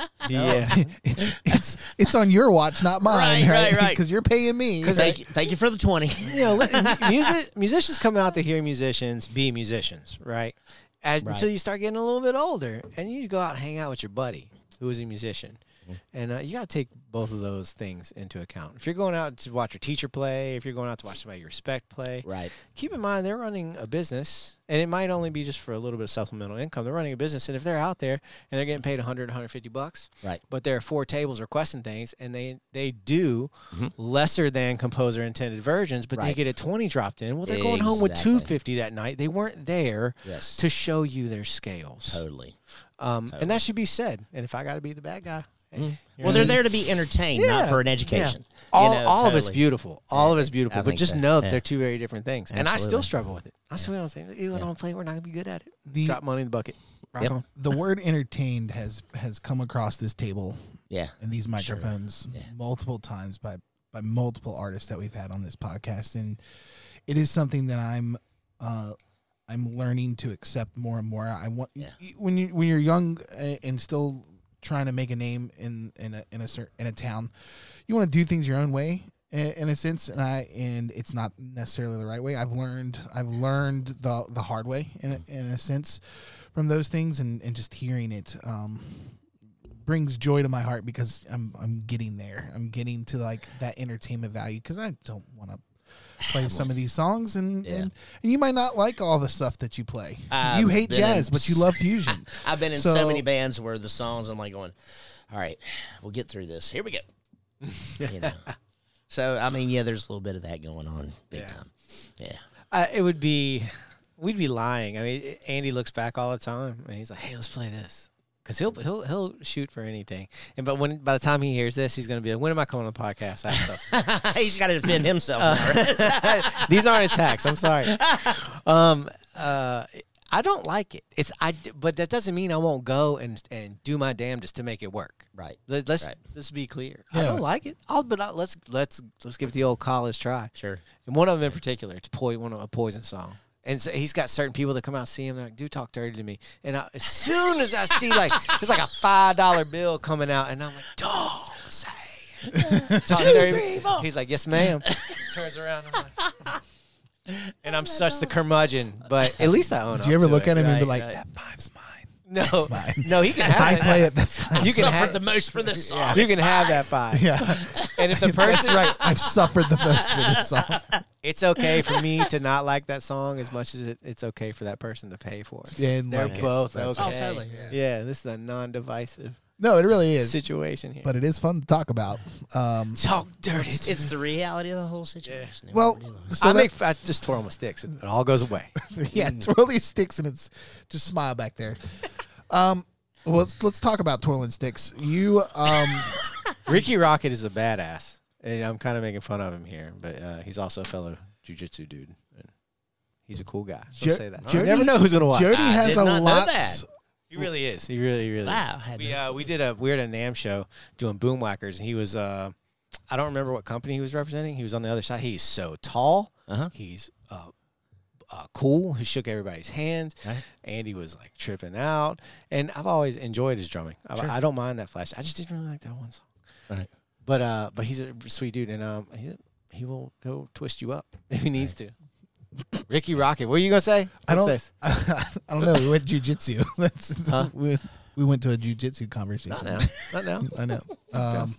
it's- Yeah. it's it's it's on your watch, not mine, Right, right? right, right. Because you're paying me. Thank you, thank you for the twenty. you know, let- music musicians come out to hear musicians be musicians, right? As, Right. Until you start getting a little bit older, and you go out and hang out with your buddy who is a musician, and uh, you got to take both of those things into account. If you're going out to watch your teacher play, if you're going out to watch somebody you respect play, Right. keep in mind they're running a business and it might only be just for a little bit of supplemental income they're running a business and if they're out there and they're getting paid 100 150 bucks Right. but there are four tables requesting things and they they do Mhm. lesser than composer intended versions but they get a 20 dropped in well they're going home with 250 that night they weren't there Yes. to show you their scales totally. um, Totally. and that should be said and if i got to be the bad guy hey, you Well, they're there to be entertained, Yeah, not for an yeah. education. You all, know, all of it's beautiful. All of it's beautiful. I But just so. know that Yeah. they're two very different things. And I still struggle with it. I still don't say, ew, I Yeah. don't play. We're not going to be good at it. The Drop money in the bucket. Rock Yep. on. the word entertained has has come across this table Yeah. and these microphones Yeah. multiple times by by multiple artists that we've had on this podcast and it is something that I'm uh I'm learning to accept more and more. I want Yeah. when you when you're young uh, and still trying to make a name in in a in a cer- in a town, you want to do things your own way in, in a sense, and I and it's not necessarily the right way. I've learned I've learned the the hard way in a, in a sense from those things, and and just hearing it. Um, brings joy to my heart because I'm I'm getting there. I'm getting to like that entertainment value because I don't want to play some of these songs and, Yeah. and and you might not like all the stuff that you play. I've you hate jazz, in but you love fusion. I've been in so, So- many bands where the songs I'm like going, all right, we'll get through this. Here we go. you know. So I mean, yeah, there's a little bit of that going on, big Yeah. time. Yeah. Uh, it would be, we'd be lying. I mean, Andy looks back all the time and he's like, hey, let's play this. Cause he'll he'll he'll shoot for anything, and but when by the time he hears this, he's gonna be like, "When am I coming on the podcast?" I have He's got to defend himself. Uh. These aren't attacks. I'm sorry. Um, uh, I don't like it. It's I, d- but that doesn't mean I won't go and and do my damnedest to make it work. right. Let, let's Right. let's be clear. I don't like it. I'll, but I, let's let's let's give it the old college try. Sure. And one of them in particular, it's po- one of a poison song. And so he's got certain people that come out and see him. They're like, "Do talk dirty to me." And I, as soon as I see like it's like a five dollar bill coming out, and I'm like, "Don't say it." talk dirty. to me." He's like, "Yes, ma'am." Turns around. I'm like, and I'm such the curmudgeon, but at least I own. Do you up ever to look it. at him and be Right, like, right. "That five's mine. No, mine." no, he can If I have play it. it, that's fine." You can Suffered have the most for this song. You can have that five. yeah, And if the person, that's person, right. I've suffered the most for this song. it's okay for me to not like that song as much as it, it's okay for that person to pay for it. And They're like it. both That's oh, okay. Oh, totally, yeah. Yeah, this is a non-divisive No, it really is. situation here. But it is fun to talk about. Um, talk dirty. It's, it's the reality of the whole situation. and well, what we're dealing with. so I that- make I just twirl my sticks and it all goes away. yeah, twirl these sticks and it's just smile back there. Um, well, let's let's talk about twirling sticks. You um, Rikki Rockett is a badass, and I'm kind of making fun of him here, but uh, he's also a fellow jujitsu dude. And he's a cool guy. So Jo- say that. Jody- you never know who's gonna watch. Jody I has did a not know lot. that. He really is. He really, really. Wow, Is. I We no uh, we did a we were at a NAMM show doing boomwhackers, and he was uh, I don't remember what company he was representing. He was on the other side. He's so tall. Uh-huh. He's uh, uh, cool. He shook everybody's hands. Right. Andy was like tripping out, and I've always enjoyed his drumming. I, Sure. I don't mind that flash. I just didn't really like that one song. Right. But uh, but he's a sweet dude, and um, he, he will he'll twist you up if he needs to. Rikki Rockett, what are you gonna say? I don't. this? I don't know. We went jujitsu. That's Huh? we, went- we went to a jujitsu conversation. Not now. Not now. I know. Um,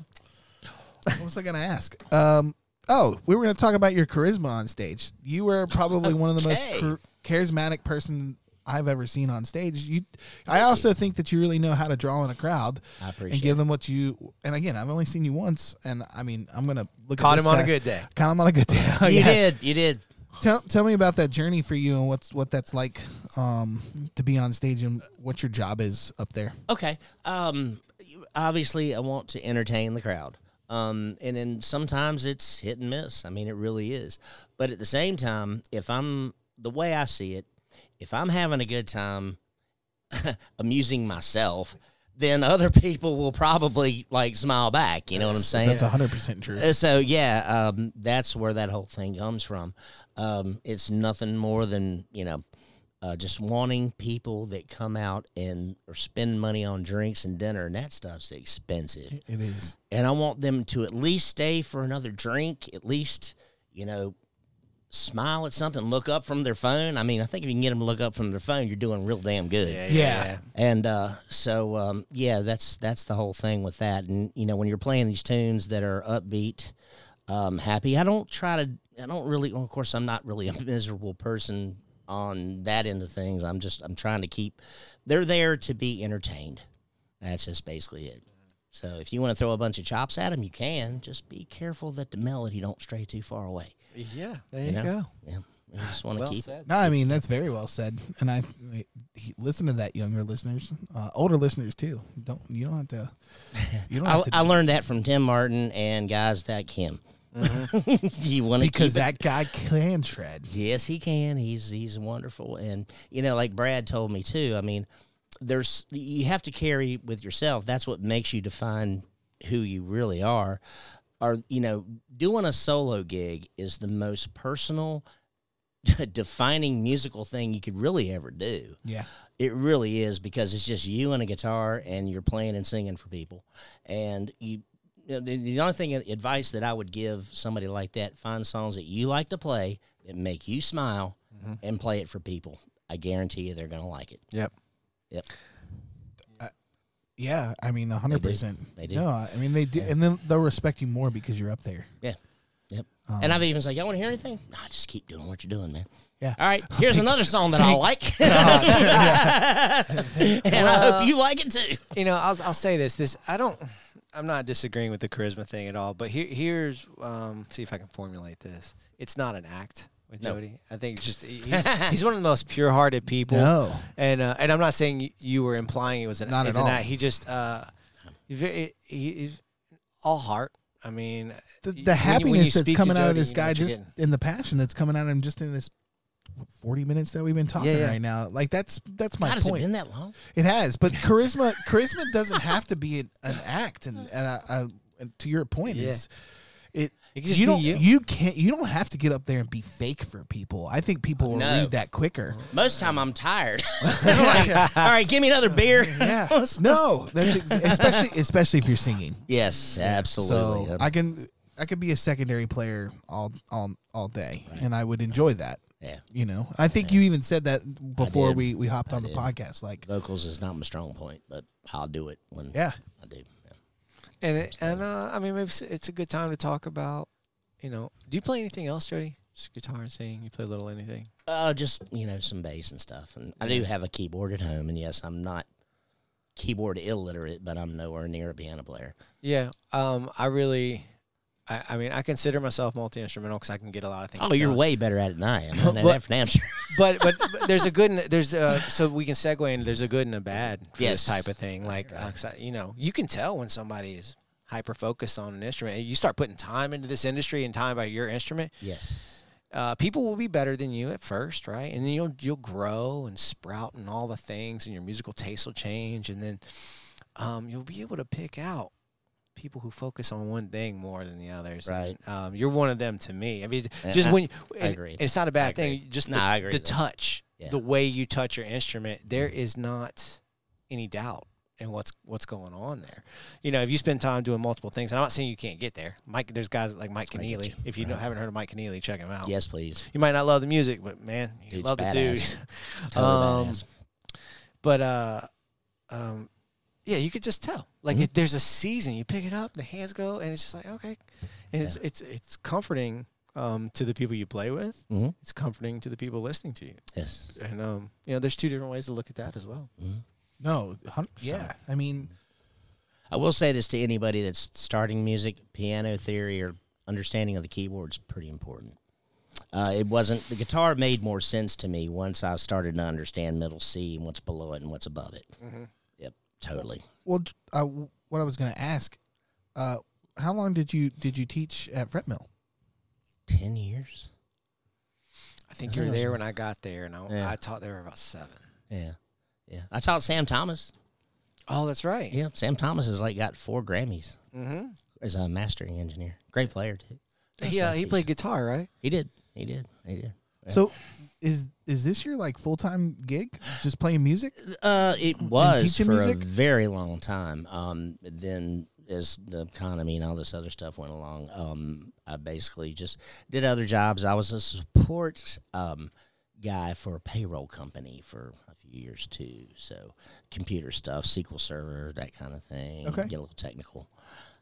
what was I going to ask? Um, oh, we were going to talk about your charisma on stage. You were probably one of the most Okay. char- charismatic person I've ever seen on stage. You, I also think that you really know how to draw in a crowd I and appreciate give them what you. And again, I've only seen you once, and I mean, I'm going to look Caught at this him on a guy- good day. Caught him on a good day. You yeah. did. You did. Tell tell me about that journey for you and what's what that's like um, to be on stage and what your job is up there. Okay. Um, obviously, I want to entertain the crowd. Um, and then sometimes it's hit and miss. I mean, it really is. But at the same time, if I'm the way I see it, if I'm having a good time amusing myself, then other people will probably like smile back. You know what I'm saying? That's hundred percent true. Uh, So yeah, um, that's where that whole thing comes from. Um, it's nothing more than you know, uh, just wanting people that come out and or spend money on drinks and dinner, and that stuff's expensive. It is. And I want them to at least stay for another drink, at least you know, smile at something, look up from their phone. I mean, I think if you can get them to look up from their phone, you're doing real damn good. Yeah. yeah. And uh, so, um, yeah, that's that's the whole thing with that. And you know, when you're playing these tunes that are upbeat, um, happy, I don't try to. I don't really. Well, of course, I'm not really a miserable person on that end of things. I'm just. I'm trying to keep. They're there to be entertained. That's just basically it. So if you want to throw a bunch of chops at them, you can. Just be careful that the melody don't stray too far away. Yeah, there You you, know? go. Yeah, you just want to Well keep. said. No, I mean that's very well said, and I he, listen to that, younger listeners, uh, older listeners too. Don't you don't have to. You don't I, have to I learned that from Tim Martin and guys like him. you want to because keep it- that guy can shred. Yes, he can. He's he's wonderful, and you know, like Brad told me too. I mean, there's you have to carry with yourself. That's what makes you define who you really are. Are you know, doing a solo gig is the most personal, defining musical thing you could really ever do. Yeah, It really is because it's just you and a guitar, and you're playing and singing for people. And you, you know, the, the only thing uh, advice that I would give somebody like that: find songs that you like to play that make you smile, mm-hmm. and play it for people. I guarantee you, they're gonna like it. Yep. Yep. yeah. I mean, hundred percent. They do. No, I mean they do, and then they'll respect you more because you're up there. Yeah. Yep. Um, and I've even said, "Y'all want to hear anything? No, just keep doing what you're doing, man." Yeah. All right. Here's another song that I like, and I hope you like it too. You know, I'll I'll say this. This I don't. I'm not disagreeing with the charisma thing at all. But here here's um. See if I can formulate this. It's not an act with No. Jody. I think just he- he's, he's one of the most pure-hearted people. No, And uh, and I'm not saying you, you were implying it was an Not it's at an all. act. He just uh, he, ve- he, he's all heart. I mean, the, y- when you- the when happiness that's speak to coming out of this guy, just getting. in the passion that's coming out of him, just in this. 40 minutes that we've been talking Yeah, yeah. right now like that's that's my God, has it point been that long? It has, but charisma charisma doesn't have to be an, an act, and and, and to your point Yeah. is it. It can just you be don't you. can't you don't have to get up there and be fake for people. I think people will No. read that quicker. Uh-huh. Most of the time, I'm tired. I'm like, All right, give me another uh, beer. Yeah, no, that's ex- especially especially if you're singing. Yes, absolutely. So I can I could be a secondary player all all all day, and I would enjoy that. yeah, You know, I think you even said that before did. we we hopped on the podcast. Like, vocals is not my strong point, but I'll do it when yeah, I do. Yeah. And it, and uh, I mean, it's, it's a good time to talk about. You know, do you play anything else, Jody? Just guitar and singing. You play a little anything? Uh, just you know some bass and stuff, and I do have a keyboard at home. And yes, I'm not keyboard illiterate, but I'm nowhere near a piano player. Yeah. Um, I really, I, I mean, I consider myself multi instrumental because I can get a lot of things. Oh, you're done. way better at it than I am. I know But- that for damn sure. but, but but there's a good and there's uh so we can segue into there's a good and a bad for Yes. this type of thing. Like uh, 'cause I- you know, you can tell when somebody is hyper focused on an instrument. You start putting time into this industry and time by your instrument. Yes. Uh, people will be better than you at first, right? And then you'll you'll grow and sprout and all the things, and your musical taste will change, and then um, you'll be able to pick out people who focus on one thing more than the others. Right. And, um, you're one of them to me. I mean, just I- when you, I agree. it's not a bad thing. Just No, the, I agree the touch, Yeah. the way you touch your instrument, there is not any doubt in what's what's going on there. You know, if you spend time doing multiple things, and I'm not saying you can't get there. Mike, there's guys like Mike Keneally. If you don't, haven't heard of Mike Keneally, check him out. Yes, please. You might not love the music, but man, you Dude's love the dude. Totally Um, badass. But uh, um, yeah, you could just tell. Like Mhm. if there's a season, you pick it up, the hands go, and it's just like okay, and it's it's it's comforting um to the people you play with. Mhm. It's comforting to the people listening to you, Yes. and um, you know, there's two different ways to look at that as well. Mhm. no, hun- yeah. I mean, I will say this to anybody that's starting music: piano theory or understanding of the keyboard is pretty important. Uh, it wasn't the guitar made more sense to me once I started to understand middle C and what's below it and what's above it. Yep, totally. well, uh, what I was going to ask, uh, how long did you did you teach at Fret Mill? Ten years. I think you were there when I got there, and I, Yeah. I taught there about seven. Yeah, yeah. I taught Sam Thomas. Oh, that's right. Yeah, Sam Thomas has like got four Grammys Mm-hmm. as a mastering engineer. Great player too. He uh, he played guitar, right? He did. He did. He did. Yeah. So, is is this your like full time gig? Just playing music? Uh, it was for music? a very long time. Um, then as the economy and all this other stuff went along, um, I basically just did other jobs. I was a support um, guy for a payroll company for a few years too. So computer stuff, SQL Server, that kind of thing. Okay. Get a little technical,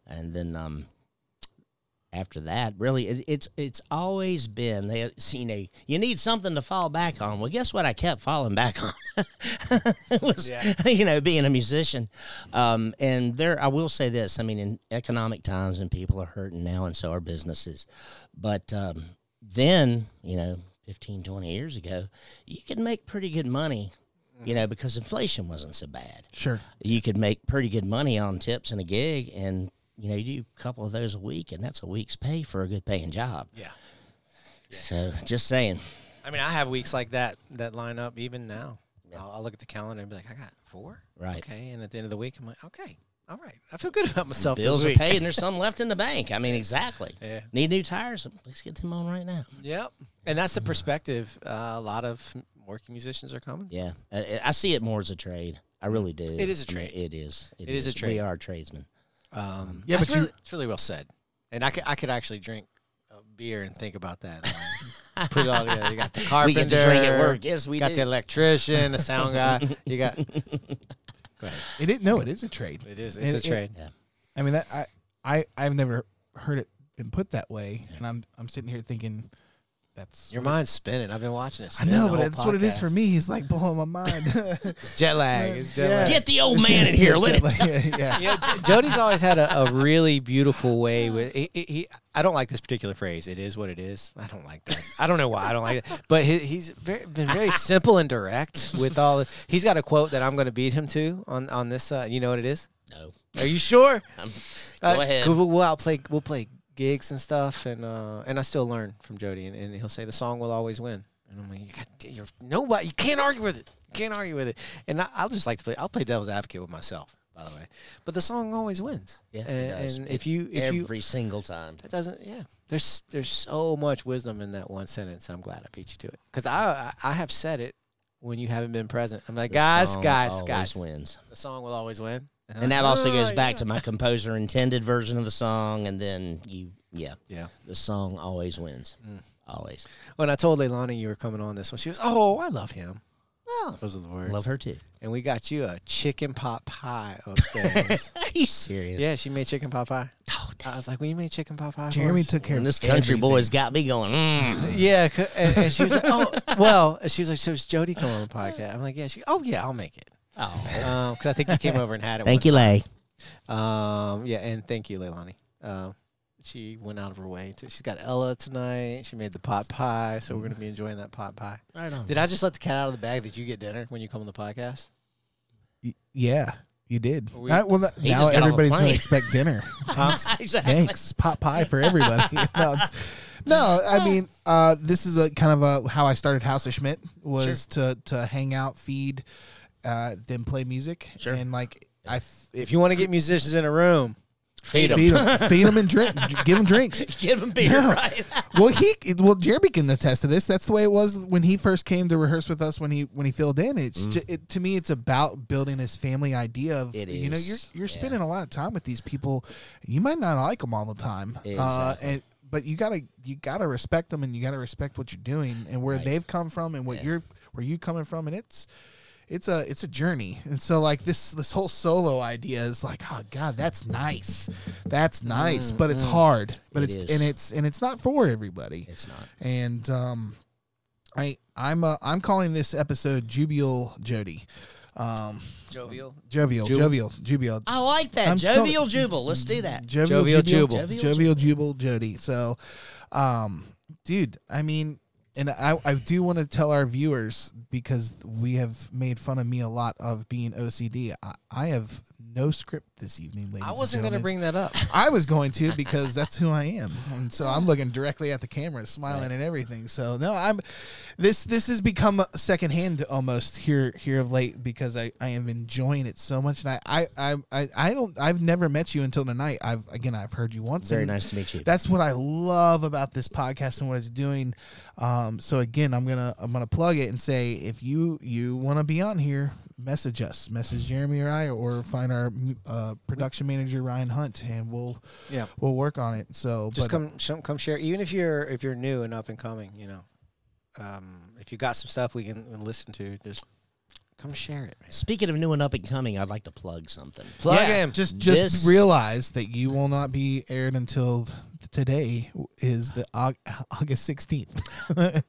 and then um, after that, really, it, it's it's always been they seen a you need something to fall back on. Well, guess what? I kept falling back on It was Yeah. you know being a musician, um, and there I will say this. I mean, in economic times, and people are hurting now, and so are businesses. But um, then, you know, 15, 20 years ago, you could make pretty good money. You know, because inflation wasn't so bad Sure. you could make pretty good money on tips and a gig and you know you do a couple of those a week and that's a week's pay for a good paying job Yeah. so just saying I mean, I have weeks like that that line up even now. I'll, I'll look at the calendar and be like, I got four. Right. Okay. And at the end of the week, I'm like, okay, all right. I feel good about myself. this bills are paid and there's some left in the bank i mean exactly Yeah. need new tires let's get them on right now Yep. And that's the perspective uh, a lot of working musicians are coming. yeah i, I see it more as a trade i really do It is a I mean, trade. it is It is a trade. we are tradesmen Um, Yeah, that's but you- really, it's really well said. And I could, I could actually drink a beer and think about that. Um, put it all together. You got the we carpenter. get to drink at work yes we got do the electrician, the sound guy. You got. Go ahead. It is no, it is a trade. It is. It's it- a trade. Yeah. I mean that I I I've never heard it been put that way, and I'm I'm sitting here thinking that's Your mind's spinning. I've been watching this. I know, but that's what it is for me. He's like blowing my mind. Jet lag. It's jet Yeah. lag. get the old man in here let him yeah, yeah. You know, J- Jody's always had a, a really beautiful way with. He, he, he- I don't like this particular phrase. It is what it is. I don't like that. I don't know why I don't like it. But he, he's very, been very simple and direct with all. The, he's got a quote that I'm going to beat him to on on this. Uh, you know what it is? no Are you sure? Um, Uh, go ahead 'cause We'll, we'll play. We'll play gigs and stuff, and uh, and I still learn from Jody, and, and he'll say the song will always win, and I'm like, you got, you're nobody, you can't argue with it, you can't argue with it, and I, I'll just like to play. I'll play devil's advocate with myself, by the way, but the song always wins. yeah it and, does. and if you if you every single time that doesn't yeah. There's there's so much wisdom in that one sentence. I'm glad I beat you to it because I, I I have said it when you haven't been present. I'm like The guys song guys always guys. wins The song will always win. I'm And that also goes "Oh, back yeah." to my composer intended version of the song, and then you, yeah, yeah. the song always wins, Mm. always. When I told Leilani you were coming on this one, she was, "Oh, I love him." Oh, Those are the words. love her too. And we got you a chicken pot pie upstairs. Are you serious? yeah, she made chicken pot pie. Oh, I was like, "When you made chicken pot pie?" for Jeremy us?" took care and of this country everything. boy's got me going. Mm. Yeah, c- and, and she was like, "Oh, well." She was like, "So is Jody coming on the podcast?" I'm like, "Yeah." She, "Oh, yeah, I'll make it." Oh, Because I think you came over and had it. thank you, Lay. Um, yeah, and thank you, Leilani. Um, she went out of her way to. She's got Ella tonight. She made the pot pie, so we're gonna be enjoying that pot pie. Right on. Did I just let the cat out of the bag that you get dinner when you come on the podcast? Y- Yeah, you did. We- Uh, well, that, now just got off a everybody's going to expect dinner. exactly. Thanks, pot pie for everybody. no, no, I mean, uh, this is a kind of a how I started House of Schmidt was to to hang out, feed, uh, then play music, Sure. and like I f- If you want to get musicians in a room, Feed 'em. feed them, feed them, and drink, give them drinks. Give them beer, No. right? Well, he well Jeremy can attest to this. That's the way it was when he first came to rehearse with us when he when he filled in. It's ju- it, to me, it's about building his family idea of It you know you're you're yeah. spending a lot of time with these people. You might not like them all the time, uh, Exactly. and but you gotta you gotta respect them and you gotta respect what you're doing and where Right. they've come from and what Yeah. you're where you coming from and it's. It's a it's a journey, and so like this this whole solo idea is like, oh god, that's nice, that's nice, but it's hard, but It it's is. and it's and it's not for everybody It's not. and um, I I'm uh, I'm calling this episode Jubial Jody, um, jovial. jovial, Jub- jovial, jubial, I like that. I'm still- Jovial Jubal. Let's do that. jovial, Jovial Jubal, Jubal. Jovial jovial Jubal Jody. So, um, dude, I mean, and I I do want to tell our viewers because we have made fun of me a lot of being OCD. I, I have no script this evening, ladies. I wasn't going to bring that up. I was going to because that's who I am, and so I'm looking directly at the camera, smiling and everything. So no, I'm this this has become secondhand almost here here of late because I, I am enjoying it so much, and I I, I I I don't I've never met you until tonight. I've again I've heard you once. Very nice to meet you. That's what I love about this podcast and what it's doing. Um, so again, I'm gonna I'm gonna plug it and say if you you want to be on here, message us, message Jeremy or I, or find our uh, production manager Ryan Hunt, and we'll Yeah. we'll work on it. So Just but, come, sh- come share. Even if you're if you're new and up and coming, you know, um, if you got some stuff we can listen to, just come share it, man. Speaking of new and up and coming, I'd like to plug something. Plug yeah, him. Just just This- realize that you will not be aired until today is the August sixteenth.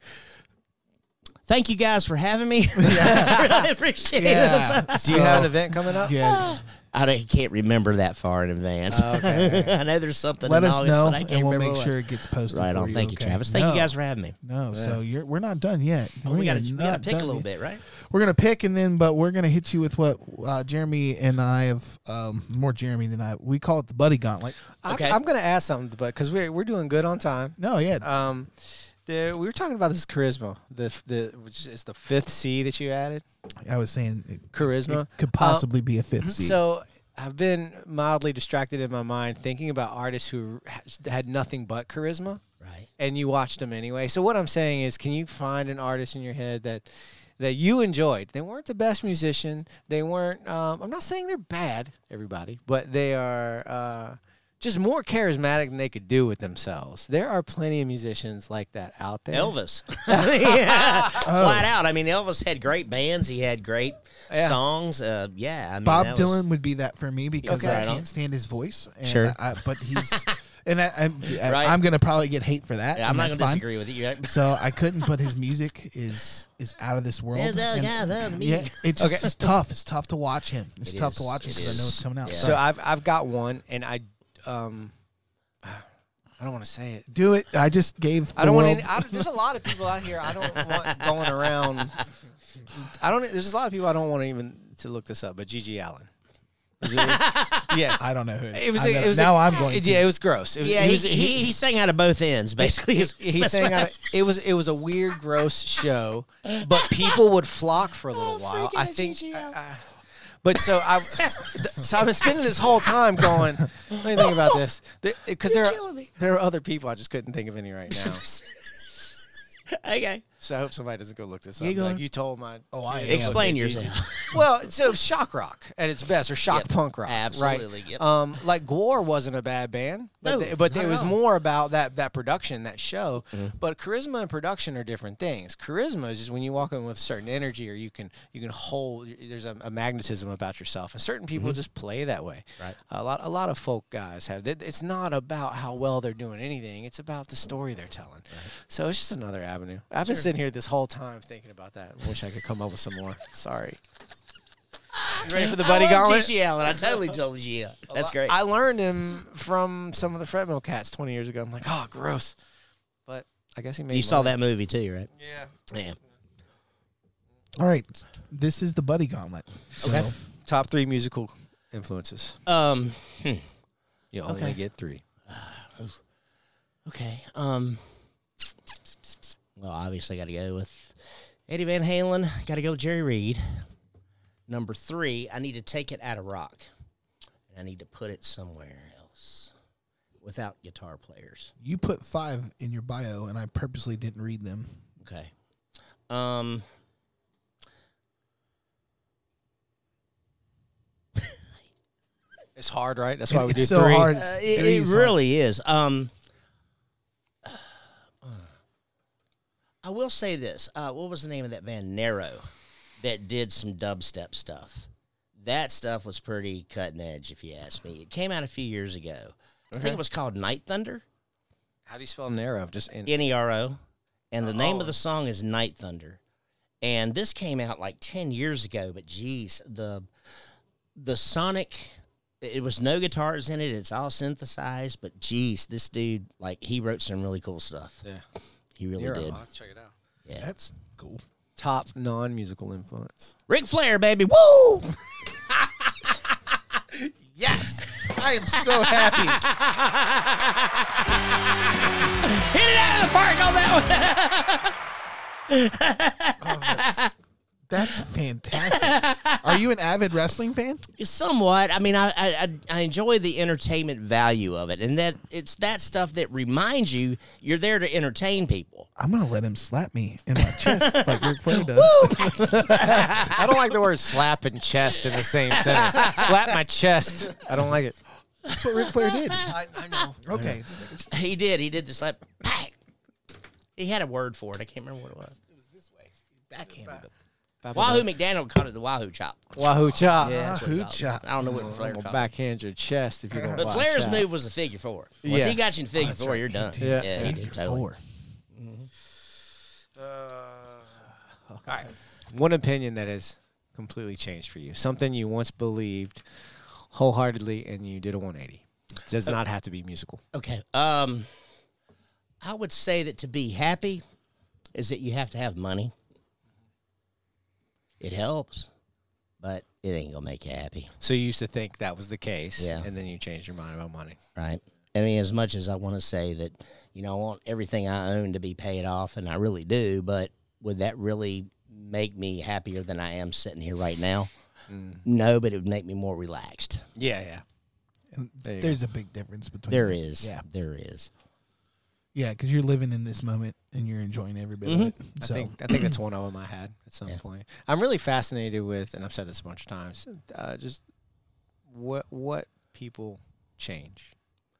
Thank you guys for having me. I really appreciate Yeah. it. Do you have an event coming up? yeah. I don't- can't remember that far in advance. Okay. I know there's something. Let in us August, know, but I can't and we'll remember make what. sure it gets posted. Right for on. You, Thank you, okay? Travis. Thank No, you guys for having me. No, so you're we're not done yet. Oh, we We got are to we got to pick a little yet. bit, right? We're gonna pick and then, but we're gonna hit you with what uh, Jeremy and I have um, more Jeremy than I. We call it the buddy gauntlet. I'm- Okay. I'm, gonna ask something, but because we're we're doing good on time. No, yeah, Um, there we were talking about this charisma, the the which is the fifth C that you added. I was saying it, Charisma. it could possibly be a fifth C. So I've been mildly distracted in my mind thinking about artists who had nothing but charisma, Right. and you watched them anyway. So what I'm saying is, can you find an artist in your head that that you enjoyed? They weren't the best musician. They weren't. Um, I'm not saying they're bad, everybody, but they are. Uh, just more charismatic than they could do with themselves. There are plenty of musicians like that out there. Elvis. yeah. Oh. Flat out. I mean, Elvis had great bands. He had great Yeah. songs. Uh, yeah. I mean, Bob that was- Dylan would be that for me because Okay. I Right can't stand his voice. And Sure. I, but he's and I, I, I, Right. I'm gonna probably get hate for that. Yeah, I'm not going to fine. disagree with you. You're- So I couldn't, but his music is is out of this world. Yeah, that- And- yeah, that- me. yeah, it's, Okay. it's tough. It's tough to watch him. It's It tough is. to watch him because I know it's coming out. Yeah. So I've I've got one, and I um, I don't want to say it. do it. I just gave. I don't the want any. I, there's a lot of people out here. I don't want going around. I don't. There's a lot of people I don't want to even to look this up. But GG Allin. It- yeah. I don't know who It was. I a- It was now i I'm going. To. Yeah, it was gross. It was, yeah, he he, was, he, he, sang out of both ends, basically. he, is- he sang out of, it was it was a weird, gross show, but people would flock for a little while. I think. uh, but so I, so I've been spending this whole time going. Let me think about this, because there, killing are me. there are other people. I just couldn't think of any right now. okay. So I hope somebody doesn't go look this up. Like you told my. Oh, I am. Explain Okay, yourself. Well, so shock rock at its best, or shock Yep. punk rock, Absolutely, Right? yep. Um, like GWAR wasn't a bad band, but No, they- but not it at was all. more about that that production, that show. Mm-hmm. But charisma and production are different things. Charisma is just when you walk in with a certain energy, or you can you can hold. There's a, a magnetism about yourself, and certain people just play that way. Mm-hmm. Right. A lot a lot of folk guys have. It- It's not about how well they're doing anything. It's about the story they're telling. So it's just another avenue. I've been sitting here this whole time thinking about that. Wish I could come up with some more. Sorry. You ready for the buddy I love gauntlet? GG Allin. I totally told you. That's great. I learned him from some of the Fret Mill cats 20 years ago. I'm like, oh, gross. But I guess he made you saw money. that movie too, right? Yeah. Yeah. All right, this is the buddy gauntlet. So, Okay. Top three musical influences. Um. hmm. You only Okay. get three. Okay. Um. Well, obviously, got to go with Eddie Van Halen. Got to go with Jerry Reed. Number three, I need to take it out of rock. And I need to put it somewhere else without guitar players. You put five in your bio, and I purposely didn't read them. Okay. Um. It's hard, right? That's why we do it's so three. hard. Uh, it Three it is hard. really is. Um, I will say this. Uh, what was the name of that band? Nero, that did some dubstep stuff. That stuff was pretty cutting edge, if you ask me. It came out a few years ago. I think it was called Night Thunder, How do you spell Nero? Just N E R O, and the name Oh. of the song is Night Thunder. And this came out like ten years ago, but geez, the the sonic it was no guitars in it it's all synthesized but geez this dude like he wrote some really cool stuff Yeah. He really Nero. did I'll check it out. yeah That's cool. Top non-musical influence. Ric Flair baby woo Yes, I am so happy. hit it out of the park on that one Oh, that's, that's fantastic. Are you an avid wrestling fan? Somewhat. I mean, I, I I enjoy the entertainment value of it, and that it's that stuff that reminds you you're there to entertain people. I'm gonna let him slap me in my chest like Ric Flair does. I don't like the word slap and chest in the same sentence. slap my chest. I don't like it. That's what Ric Flair did. I, I know. Okay. He did. He did just like. He had a word for it. I can't remember what it was. It was this way. Backhanded it. Wahoo McDaniel called it the Wahoo chop. Wahoo chop. Yeah, that's what he Wahoo called it. chop. I don't know what oh, Flair I'm called gonna it. backhand your chest if you don't. But watch Flair's out. move was the figure four. Once Yeah. he got you in figure oh, That's four, right, you're done. did. Yeah. yeah, he did Figure totally. four. Mm-hmm. Uh, one opinion that has completely changed for you. Something you once believed wholeheartedly and you did a 180. It does uh, not have to be musical. Okay. Um, I would say that to be happy is that you have to have money. It helps, but it ain't gonna make you happy, So you used to think that was the case, Yeah. and then you changed your mind about money. right? I mean, as much as I want to say that, you know, I want everything I own to be paid off, and I really do, but would that really make me happier than I am sitting here right now? Mm. No, but it would make me more relaxed. Yeah, yeah. And There you there's a big difference between There the- is, Yeah. there is. Yeah, because you're living in this moment and you're enjoying every bit Mhm. of it. I So think I think that's one of them I had at some Yeah. point. I'm really fascinated with, and I've said this a bunch of times, uh, just what what people change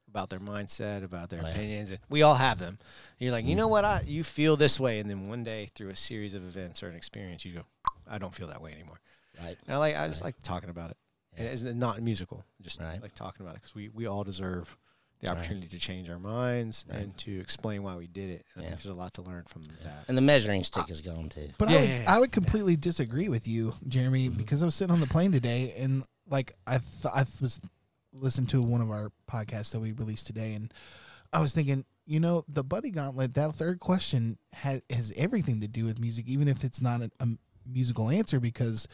about their mindset, about their Oh, yeah. opinions. And we all have them. you're like, you know what, I you feel this way, and then one day through a series of events or an experience, you go, I don't feel that way anymore. Right. And I like I just like talking about it. And it's not musical, just Right. like talking about it because we we all deserve. The Right. opportunity to change our minds Right. and to explain why we did it. And I think there's a lot to learn from that. And the measuring stick is gone too. But Yeah, I would yeah, yeah. I would completely disagree with you, Jeremy, mm-hmm. because I was sitting on the plane today and like I th- I was listened to one of our podcasts that we released today and I was thinking, you know, the buddy gauntlet that third question has has everything to do with music, even if it's not a, a musical answer, because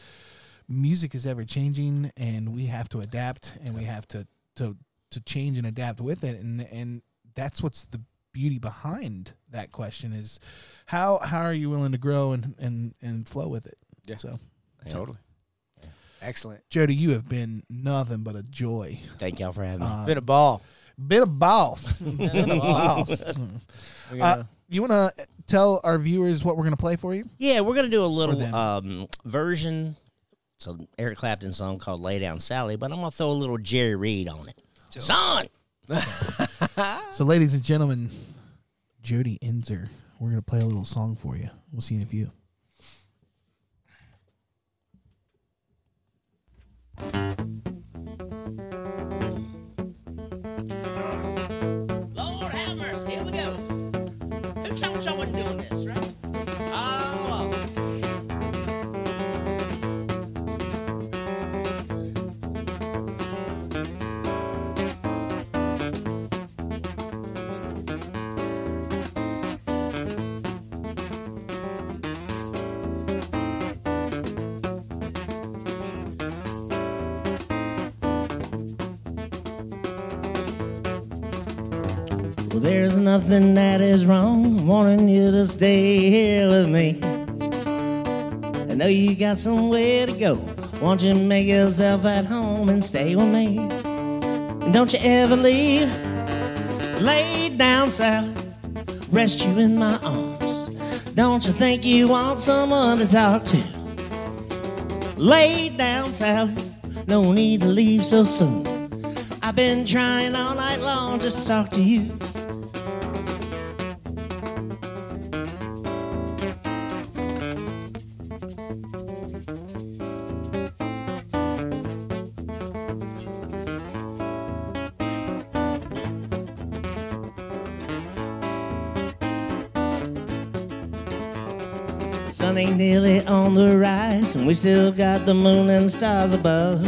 music is ever changing and we have to adapt and we have to to to change and adapt with it and and that's what's the beauty behind that question is how how are you willing to grow and and and flow with it Yeah. so Yeah. Totally. Excellent. jody you have been nothing but a joy Thank y'all for having me. uh, Been a ball. been a ball been a ball We Uh, you want to tell our viewers what we're going to play for you Yeah, we're gonna do a little um, version. It's an Eric Clapton song called "Lay Down, Sally," but I'm gonna throw a little Jerry Reed on it. Son, so ladies and gentlemen jody Ensor we're going to play a little song for you. We'll see you. in a few nothing that is wrong wanting you to stay here with me. I know you got somewhere to go. Won't you make yourself at home and stay with me? And don't you ever leave. Lay down, Sally. Rest you in my arms. Don't you think you want someone to talk to? Lay down, Sally. No need to leave so soon. I've been trying all night long just to talk to you. We still got the moon and stars above.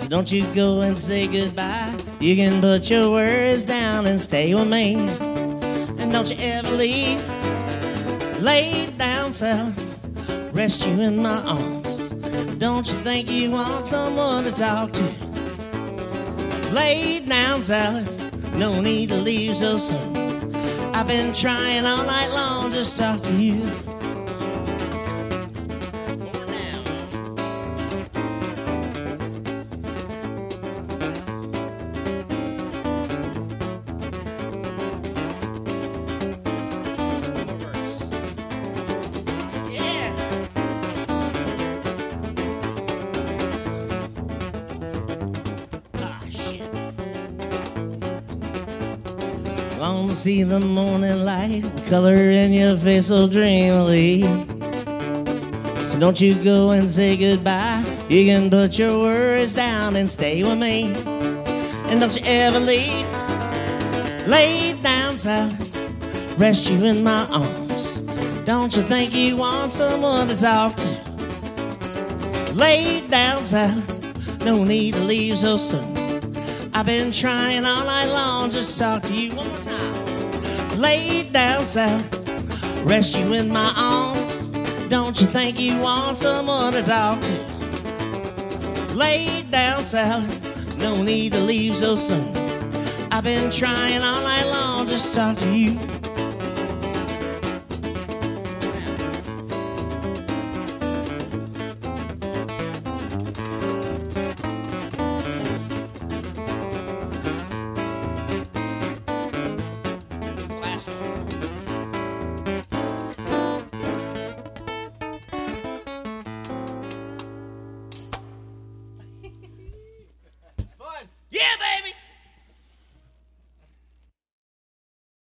So don't you go and say goodbye. You can put your worries down and stay with me. And don't you ever leave. Lay down, Sally. Rest you in my arms. Don't you think you want someone to talk to? Lay down, Sally. No need to leave so soon. I've been trying all night long just to talk to you. See the morning light, color in your face so dreamily. So don't you go and say goodbye. You can put your worries down and stay with me. And don't you ever leave. Lay down, south, rest you in my arms. Don't you think you want someone to talk to? Lay down, south, no need to leave so soon. I've been trying all night long just to talk to you one time. Lay down, south, rest you in my arms. Don't you think you want someone to talk to? Lay down, south, no need to leave so soon. I've been trying all night long just to talk to you.